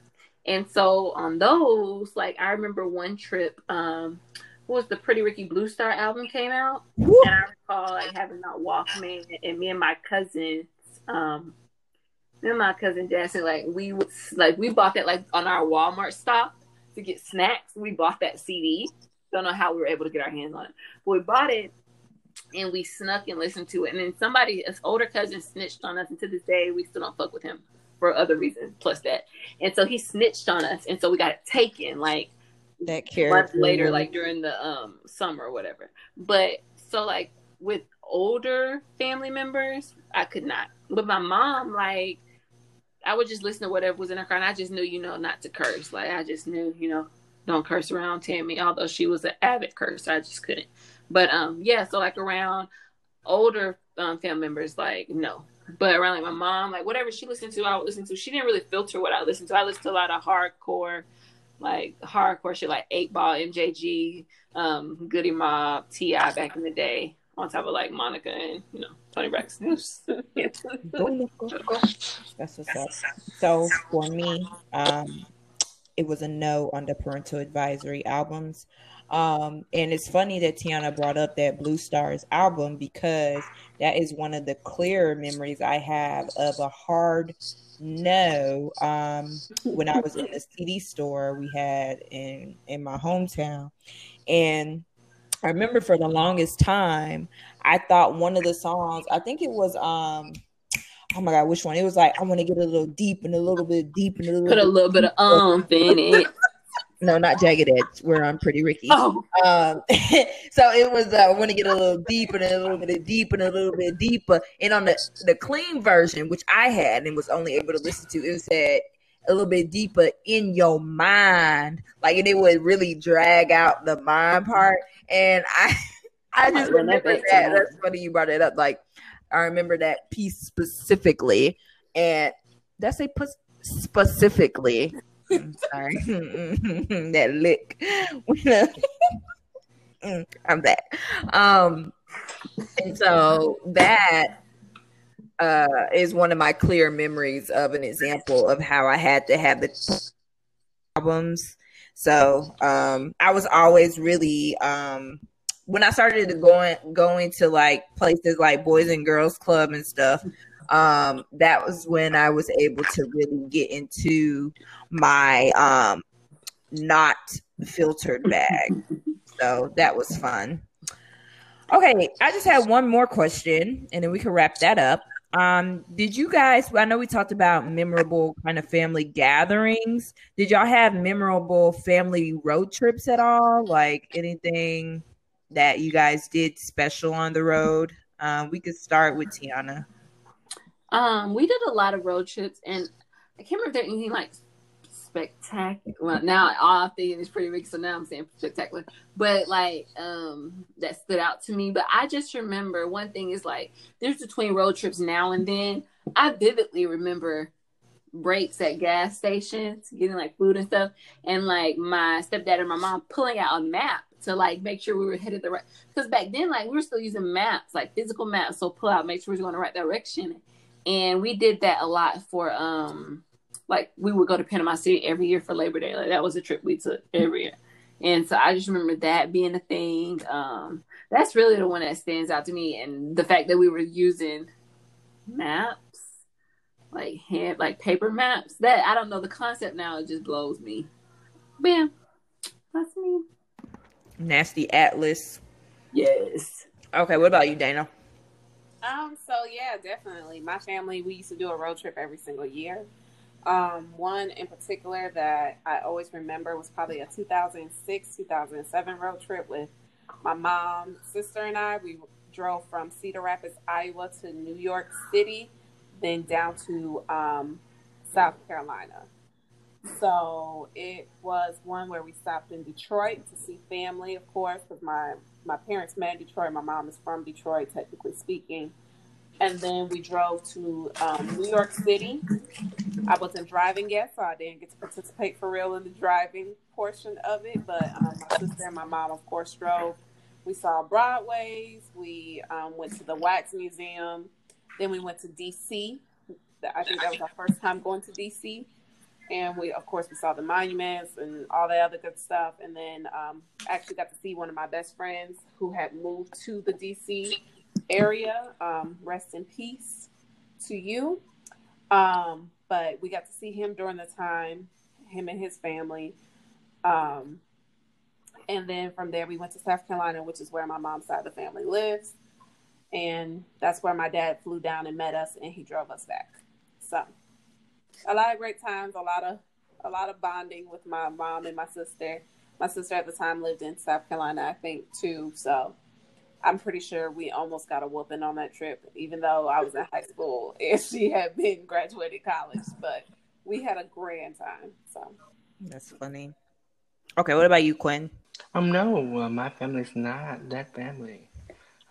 and so on those, like I remember one trip. Um, what was the Pretty Ricky Blue Star album came out, Woo! and I recall like having that Walkman, and me and my cousins, um, me and my cousin Jackson, like we would like we bought that like on our Walmart stop to get snacks. We bought that CD. Don't know how we were able to get our hands on it, but we bought it and we snuck and listened to it. And then somebody, an older cousin, snitched on us, and to this day we still don't fuck with him for other reasons plus that. And so he snitched on us, and so we got it taken like That character. later, like during the um summer or whatever. But so like with older family members, I could not. With my mom, like I would just listen to whatever was in her car, and I just knew, you know, not to curse. Like I just knew, you know, don't curse around Tammy, although she was an avid curse, I just couldn't. But um, yeah, so like around older um, family members, like no. But around like my mom, like whatever she listened to, I would listen to. She didn't really filter what I listened to. I listened to a lot of hardcore, like hardcore shit, like Eight Ball, MJG, um, Goodie Mob, Ti back in the day. On top of like Monica and you know Toni Braxton. That's what's up. So for me, um, it was a no on the parental advisory albums. Um, and it's funny that Tiana brought up that Blue Stars album because that is one of the clearer memories I have of a hard no. Um, when I was in the CD store we had in in my hometown, and I remember for the longest time, I thought one of the songs, I think it was um oh my god, which one? It was like I want to get a little deep and a little bit deep and a little Put a little bit of umph in it. no, not jagged edge, where I'm pretty Ricky. Oh, Um, so it was uh, I want to get a little deeper and a little bit deep and a little bit deeper. And on the the clean version, which I had and was only able to listen to, it said a little bit deeper in your mind, like and it would really drag out the mind part. And I, I just run remember that. That's funny you brought it up. Like I remember that piece specifically, and that's a pus- specifically. I'm sorry, that lick. I'm back. Um, and so that uh, is one of my clear memories of an example of how I had to have the albums. So um, I was always really um, when I started going going to like places like Boys and Girls Club and stuff. Um, that was when I was able to really get into my um, not filtered bag. So that was fun. Okay, I just had one more question and then we can wrap that up. Um, did you guys I know we talked about memorable kind of family gatherings. Did y'all have memorable family road trips at all? Like anything that you guys did special on the road? Um, we could start with Tiana. Um, we did a lot of road trips, and I can't remember if there anything like spectacular. Well, now all thinking is pretty big, so now I'm saying spectacular. But like, um, that stood out to me. But I just remember one thing is like, there's between road trips now and then. I vividly remember breaks at gas stations, getting like food and stuff, and like my stepdad and my mom pulling out a map to like make sure we were headed the right. Because back then, like we were still using maps, like physical maps, so pull out, make sure we're going the right direction. And we did that a lot for um, like we would go to Panama City every year for Labor Day. Like that was a trip we took every year. And so I just remember that being a thing. Um, that's really the one that stands out to me, and the fact that we were using maps, like hand, like paper maps. That I don't know the concept now. It just blows me. Bam, that's me. Nasty Atlas. Yes. Okay, what about you, Dana? Um, so yeah, definitely. My family, we used to do a road trip every single year. Um, one in particular that I always remember was probably a 2006, 2007 road trip with my mom, sister, and I. We drove from Cedar Rapids, Iowa to New York City, then down to um, South Carolina. So it was one where we stopped in Detroit to see family, of course, because my my parents met in Detroit. My mom is from Detroit, technically speaking. And then we drove to um, New York City. I wasn't driving yet, so I didn't get to participate for real in the driving portion of it. But um, my sister and my mom, of course, drove. We saw Broadways. We um, went to the Wax Museum. Then we went to DC. I think that was our first time going to DC and we of course we saw the monuments and all that other good stuff. And then um, actually got to see one of my best friends who had moved to the dc area. Um, rest in peace to you. Um, but we got to see him during the time him and his family. Um, and then from there we went to south carolina which is where my mom's side of the family lives. And that's where my dad flew down and met us and he drove us back. So a lot of great times, a lot of a lot of bonding with my mom and my sister. My sister at the time lived in South Carolina, I think, too. So I'm pretty sure we almost got a whooping on that trip, even though I was in high school and she had been graduated college. But we had a grand time. So That's funny. Okay, what about you, Quinn? Um, no, uh, my family's not that family.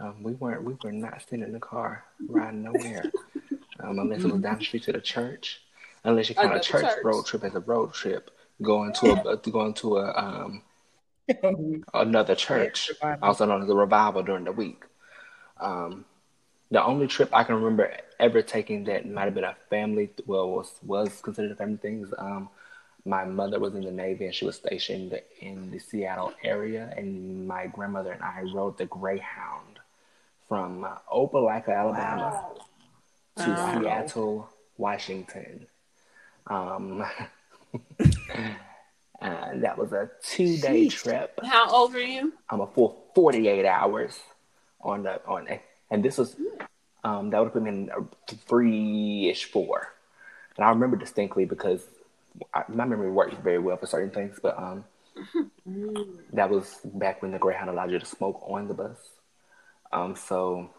Um, we weren't. We were not sitting in the car riding nowhere, um, unless it was down the street to the church. Unless you count a church, church. road trip as a road trip, going to a going to a um another church, revival. also known as a revival during the week. Um, the only trip I can remember ever taking that might have been a family, well, was was considered a family thing. Um, my mother was in the Navy and she was stationed in the Seattle area, and my grandmother and I rode the Greyhound from uh, Opelika, Alabama, to Wow. Seattle, Washington. Um, and that was a two day trip. How old were you? I'm a full 48 hours on the on and this was um that would have put me in three-ish four. And I remember distinctly because I, my memory works very well for certain things but um that was back when the Greyhound allowed you to smoke on the bus. Um so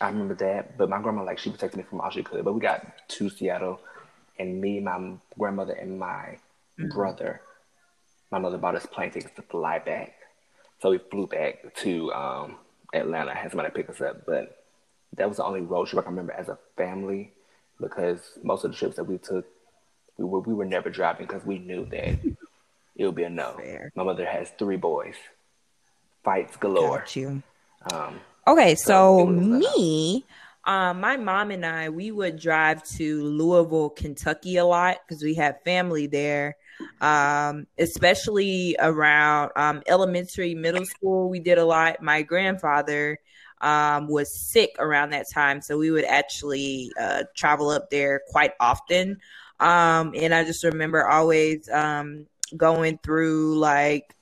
I remember that but my grandma like she protected me from all she could but we got to Seattle and me my grandmother and my brother my mother bought us plane tickets to fly back so we flew back to um, Atlanta, had somebody pick us up. But that was the only road trip I can remember as a family because most of the trips that we took, we were, we were never driving because we knew that it would be a no. Fair. My mother has three boys, fights galore. Got you. Um, Okay, so uh, me, um, my mom and I, we would drive to Louisville, Kentucky a lot because we have family there. Um, especially around um, elementary, middle school, we did a lot. My grandfather um, was sick around that time, so we would actually uh, travel up there quite often. Um, and I just remember always um, going through like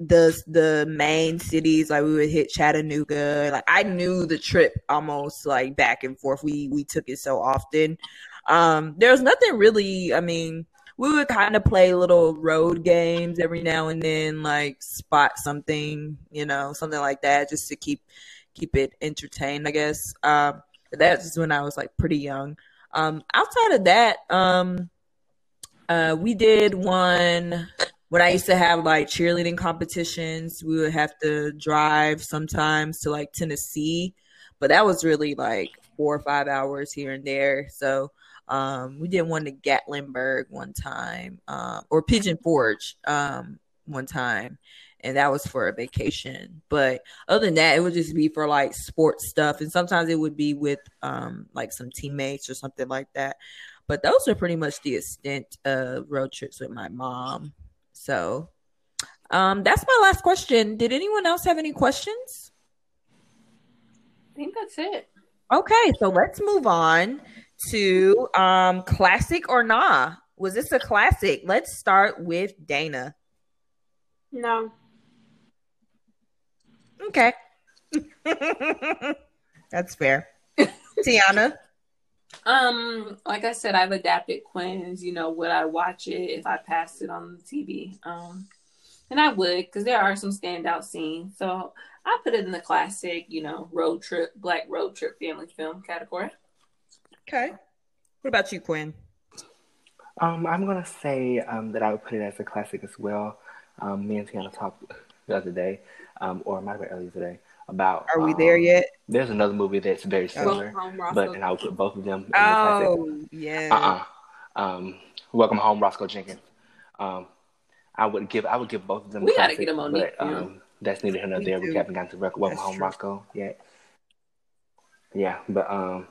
the the main cities like we would hit Chattanooga. Like I knew the trip almost like back and forth. We we took it so often. Um there was nothing really I mean we would kind of play little road games every now and then like spot something you know something like that just to keep keep it entertained I guess. Um that's when I was like pretty young. Um outside of that um uh we did one when I used to have like cheerleading competitions, we would have to drive sometimes to like Tennessee, but that was really like four or five hours here and there. So um, we did one to Gatlinburg one time, um, or Pigeon Forge um, one time, and that was for a vacation. But other than that, it would just be for like sports stuff, and sometimes it would be with um, like some teammates or something like that. But those are pretty much the extent of road trips with my mom. So um, that's my last question. Did anyone else have any questions? I think that's it. Okay, so let's move on to um, classic or nah. Was this a classic? Let's start with Dana. No. Okay. That's fair. Tiana. Um, like I said, I've adapted Quinn's. You know, would I watch it if I passed it on the TV? Um, and I would because there are some standout scenes. So I put it in the classic, you know, road trip, black road trip family film category. Okay. What about you, Quinn? Um, I'm gonna say um, that I would put it as a classic as well. Um, me and Tiana talked the other day, um, or it might have been earlier today, about. Are we um, there yet? There's another movie that's very similar, Welcome but and I would put both of them in. Oh, yeah. Uh-uh. Um, Welcome Home, Roscoe Jenkins. Um, I would give I would give both of them. We gotta classic, get 'em on but yeah. um, that's neither here nor there. We haven't gotten to Rec- Welcome That's Home, true. Roscoe yet. Yeah, but um,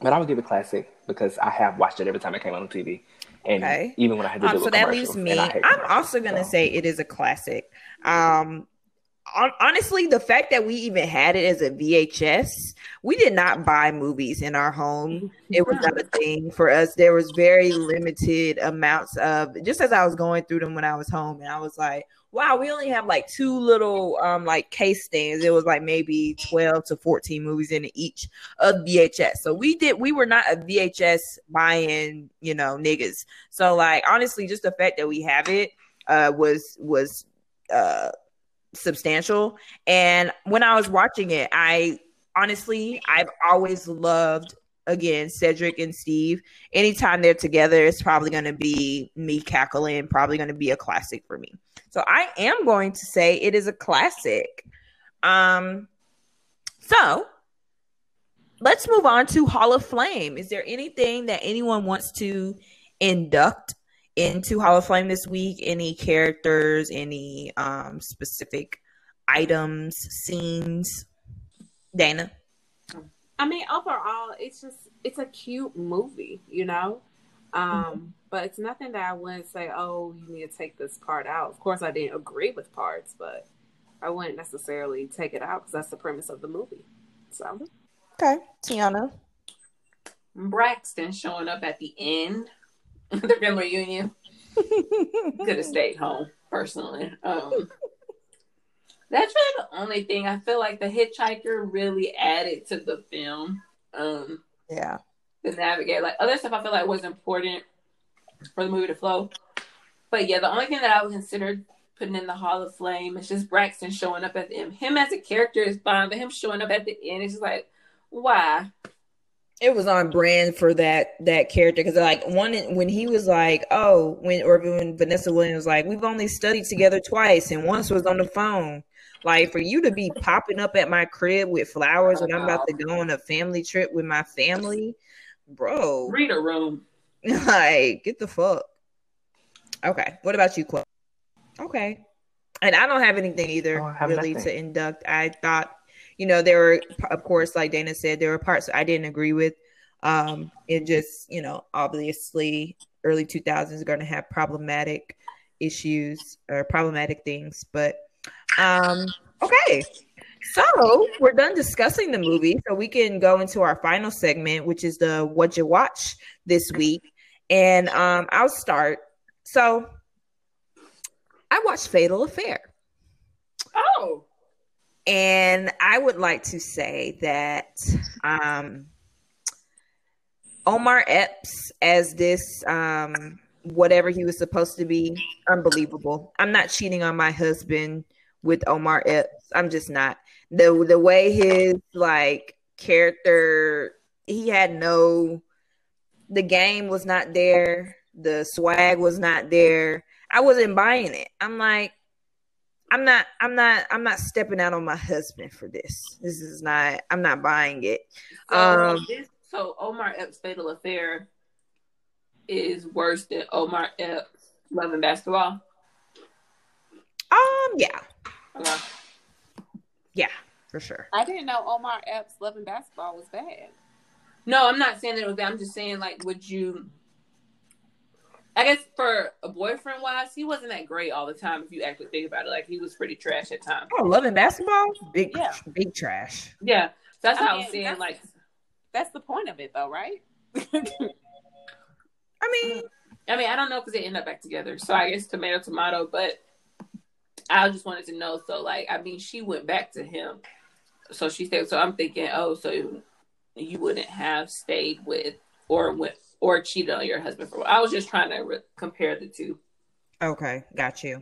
but I would give it classic because I have watched it every time it came on the TV, and Okay. even when I had to Um, do so that leaves me. I hate I'm also gonna so. say it is a classic. Um, hon- honestly, the fact that we even had it as a VHS, we did not buy movies in our home. It was not a thing for us. There was very limited amounts of. Just as I was going through them when I was home, and I was like, "Wow, we only have like two little um like case stands." It was like maybe twelve to fourteen movies in each of VHS. So we did. We were not a VHS buying, you know, niggas. So like honestly, just the fact that we have it uh was was uh substantial. And when I was watching it, I honestly I've always loved again, Cedric and Steve. Anytime they're together, it's probably going to be me cackling. Probably going to be a classic for me. So I am going to say it is a classic. Um. So let's move on to Hall of Flame. Is there anything that anyone wants to induct into Hall of Flame this week? Any characters? Any um specific items, scenes? Dana. I mean, overall, it's just it's a cute movie, you know. Um, Mm-hmm. but it's nothing that I wouldn't say, oh, you need to take this part out. Of course, I didn't agree with parts, but I wouldn't necessarily take it out because that's the premise of the movie. So, Okay, Tiana. Braxton showing up at the end of the family reunion. Could have stayed home, personally. Um, that's really the only thing I feel like the hitchhiker really added to the film. Um, yeah. the navigate. Like other stuff I feel like was important for the movie to flow. But yeah, the only thing that I would consider putting in the Hall of Flame is just Braxton showing up at the end. Him as a character is fine, but him showing up at the end is just like, why? It was on brand for that that character. Because like one when he was like oh when or when Vanessa Williams was like we've only studied together twice and once was on the phone. Like for you to be popping up at my crib with flowers when I'm about to go on a family trip with my family bro. Read a room. like get the fuck. Okay what about you Chloe? Okay. And I don't have anything either have really nothing. to induct. I thought you know there were of course like dana said there were parts i didn't agree with. Um it just you know obviously early 2000s are going to have problematic issues or problematic things but um okay. So we're done discussing the movie so we can go into our final segment which is the what you watch this week. And um i'll start. So i watched fatal affair. Oh, and I would like to say that um, Omar Epps as this um, whatever he was supposed to be, unbelievable. I'm not cheating on my husband with Omar Epps. I'm just not. The the way his like character he had no the game was not there, the swag was not there. I wasn't buying it. I'm like I'm not I'm not I'm not stepping out on my husband for this. This is not I'm not buying it. so Um, this so Omar Epps' fatal affair is worse than Omar Epps' love and basketball. Um yeah. Okay. Yeah, for sure. I didn't know Omar Epps' Love and Basketball was bad. No, I'm not saying that it was bad. I'm just saying, like, would you? I guess for a boyfriend wise, he wasn't that great all the time. If you actually think about it, like he was pretty trash at times. Oh, loving basketball? Big Yeah. big trash. Yeah, so that's I how I mean, was saying. that's- Like, That's the point of it, though, right? I mean, I mean, I don't know because they end up back together. So I guess tomato, tomato. But I just wanted to know. So, like, I mean, she went back to him. So she said. So I'm thinking, oh, so you wouldn't have stayed with or with or cheated on your husband for. I was just trying to re- compare the two. okay, got you.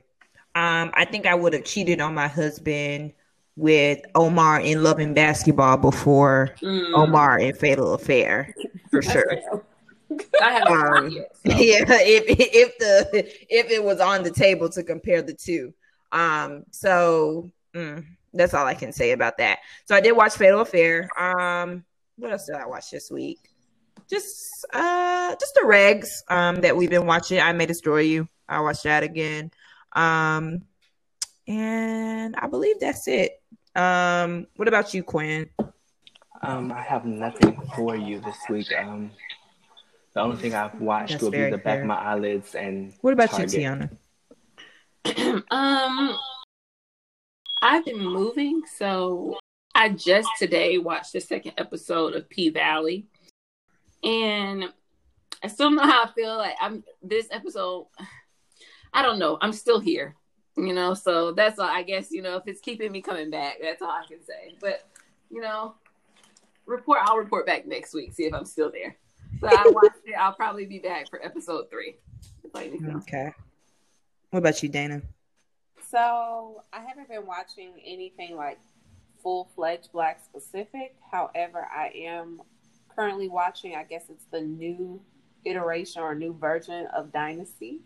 Um, I think I would have cheated on my husband with Omar in Love and Basketball before Mm. Omar in Fatal Affair, for sure. I haven't Um, so. yeah if if the if it was on the table to compare the two um so mm, that's all i can say about that so i did watch fatal affair um what else did i watch this week just uh just the regs um that we've been watching i may destroy you i watched that again um and i believe that's it um what about you quinn Um, I have nothing for you this week. Um, the only thing I've watched That's will be very the back fair. of my eyelids and. what about Target. you tiana um, I've been moving, so I just today watched the second episode of P Valley, and I still know how I feel. Like I'm this episode. I don't know. I'm still here, you know. So that's all. I guess you know if it's keeping me coming back, that's all I can say. But you know, report. I'll report back next week. See if I'm still there. So I watched it. I'll probably be back for episode three. If I anything. okay what about you dana So I haven't been watching anything like full fledged black specific. However, I am currently watching. I guess it's the new iteration or new version of Dynasty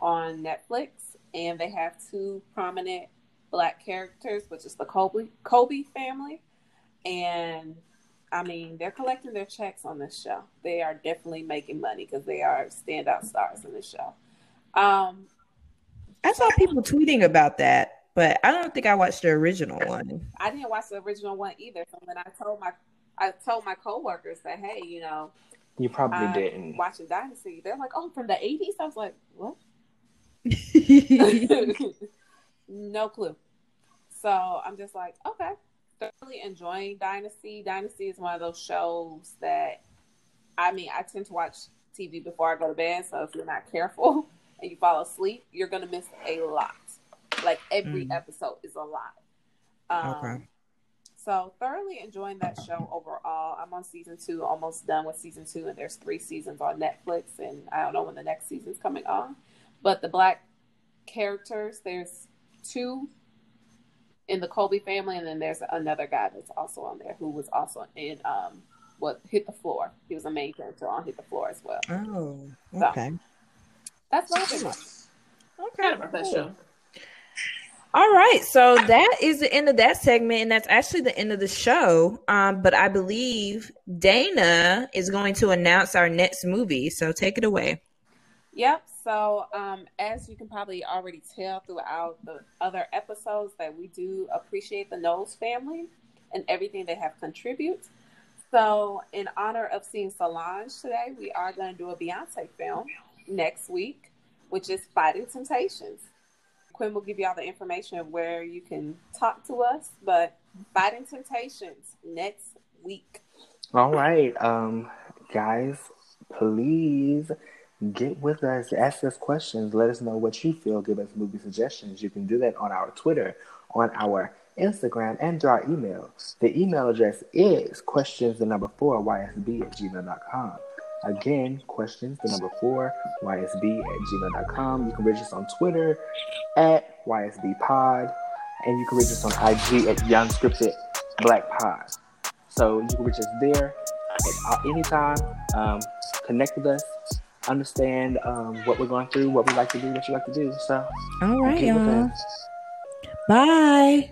on Netflix, and they have two prominent black characters, which is the Colby Colby family, and I mean they're collecting their checks on this show. They are definitely making money because they are standout stars in the show. Um, I saw people tweeting about that, but I don't think I watched the original one. I didn't watch the original one either. So when I told my I told my coworkers that, hey, you know, You probably I'm didn't. watching Dynasty. They're like, oh, from the '80s. I was like, what? no clue. So I'm just like, okay, thoroughly enjoying Dynasty. Dynasty is one of those shows that, I mean, I tend to watch TV before I go to bed. So if you're not careful and you fall asleep, you're gonna miss a lot. Like every Mm. episode is a lot. Um, Okay. So thoroughly enjoying that show overall. I'm on season two, almost done with season two, and there's three seasons on Netflix, and I don't know when the next season's coming on. But the black characters, there's two in the Colby family, and then there's another guy that's also on there who was also in um what hit the floor. He was a main character on Hit the Floor as well. Oh, So. okay. That's what I've been watching. Okay. Kind of about that show. All right, so that is the end of that segment, and that's actually the end of the show. Um, but I believe Dana is going to announce our next movie. So take it away. Yep. So, um, as you can probably already tell throughout the other episodes, that we do appreciate the Knowles family and everything they have contributed. So, in honor of seeing Solange today, we are going to do a Beyonce film next week, which is Fighting Temptations. Quinn will give you all the information of where you can talk to us, but Fighting Temptations next week. All right, um, guys, please get with us. Ask us questions. Let us know what you feel. Give us movie suggestions. You can do that on our Twitter, on our Instagram, and through our email. The email address is questions the number four ysb at gmail.com. Again, questions the number four ysb at gmail.com. You can reach us on Twitter at ysbpod, and you can reach us on IG at Unscripted Black Pod. So you can reach us there at any time. Um, connect with us. Understand um, what we're going through, what we like to do, what you like to do. So All right, y'all. Bye.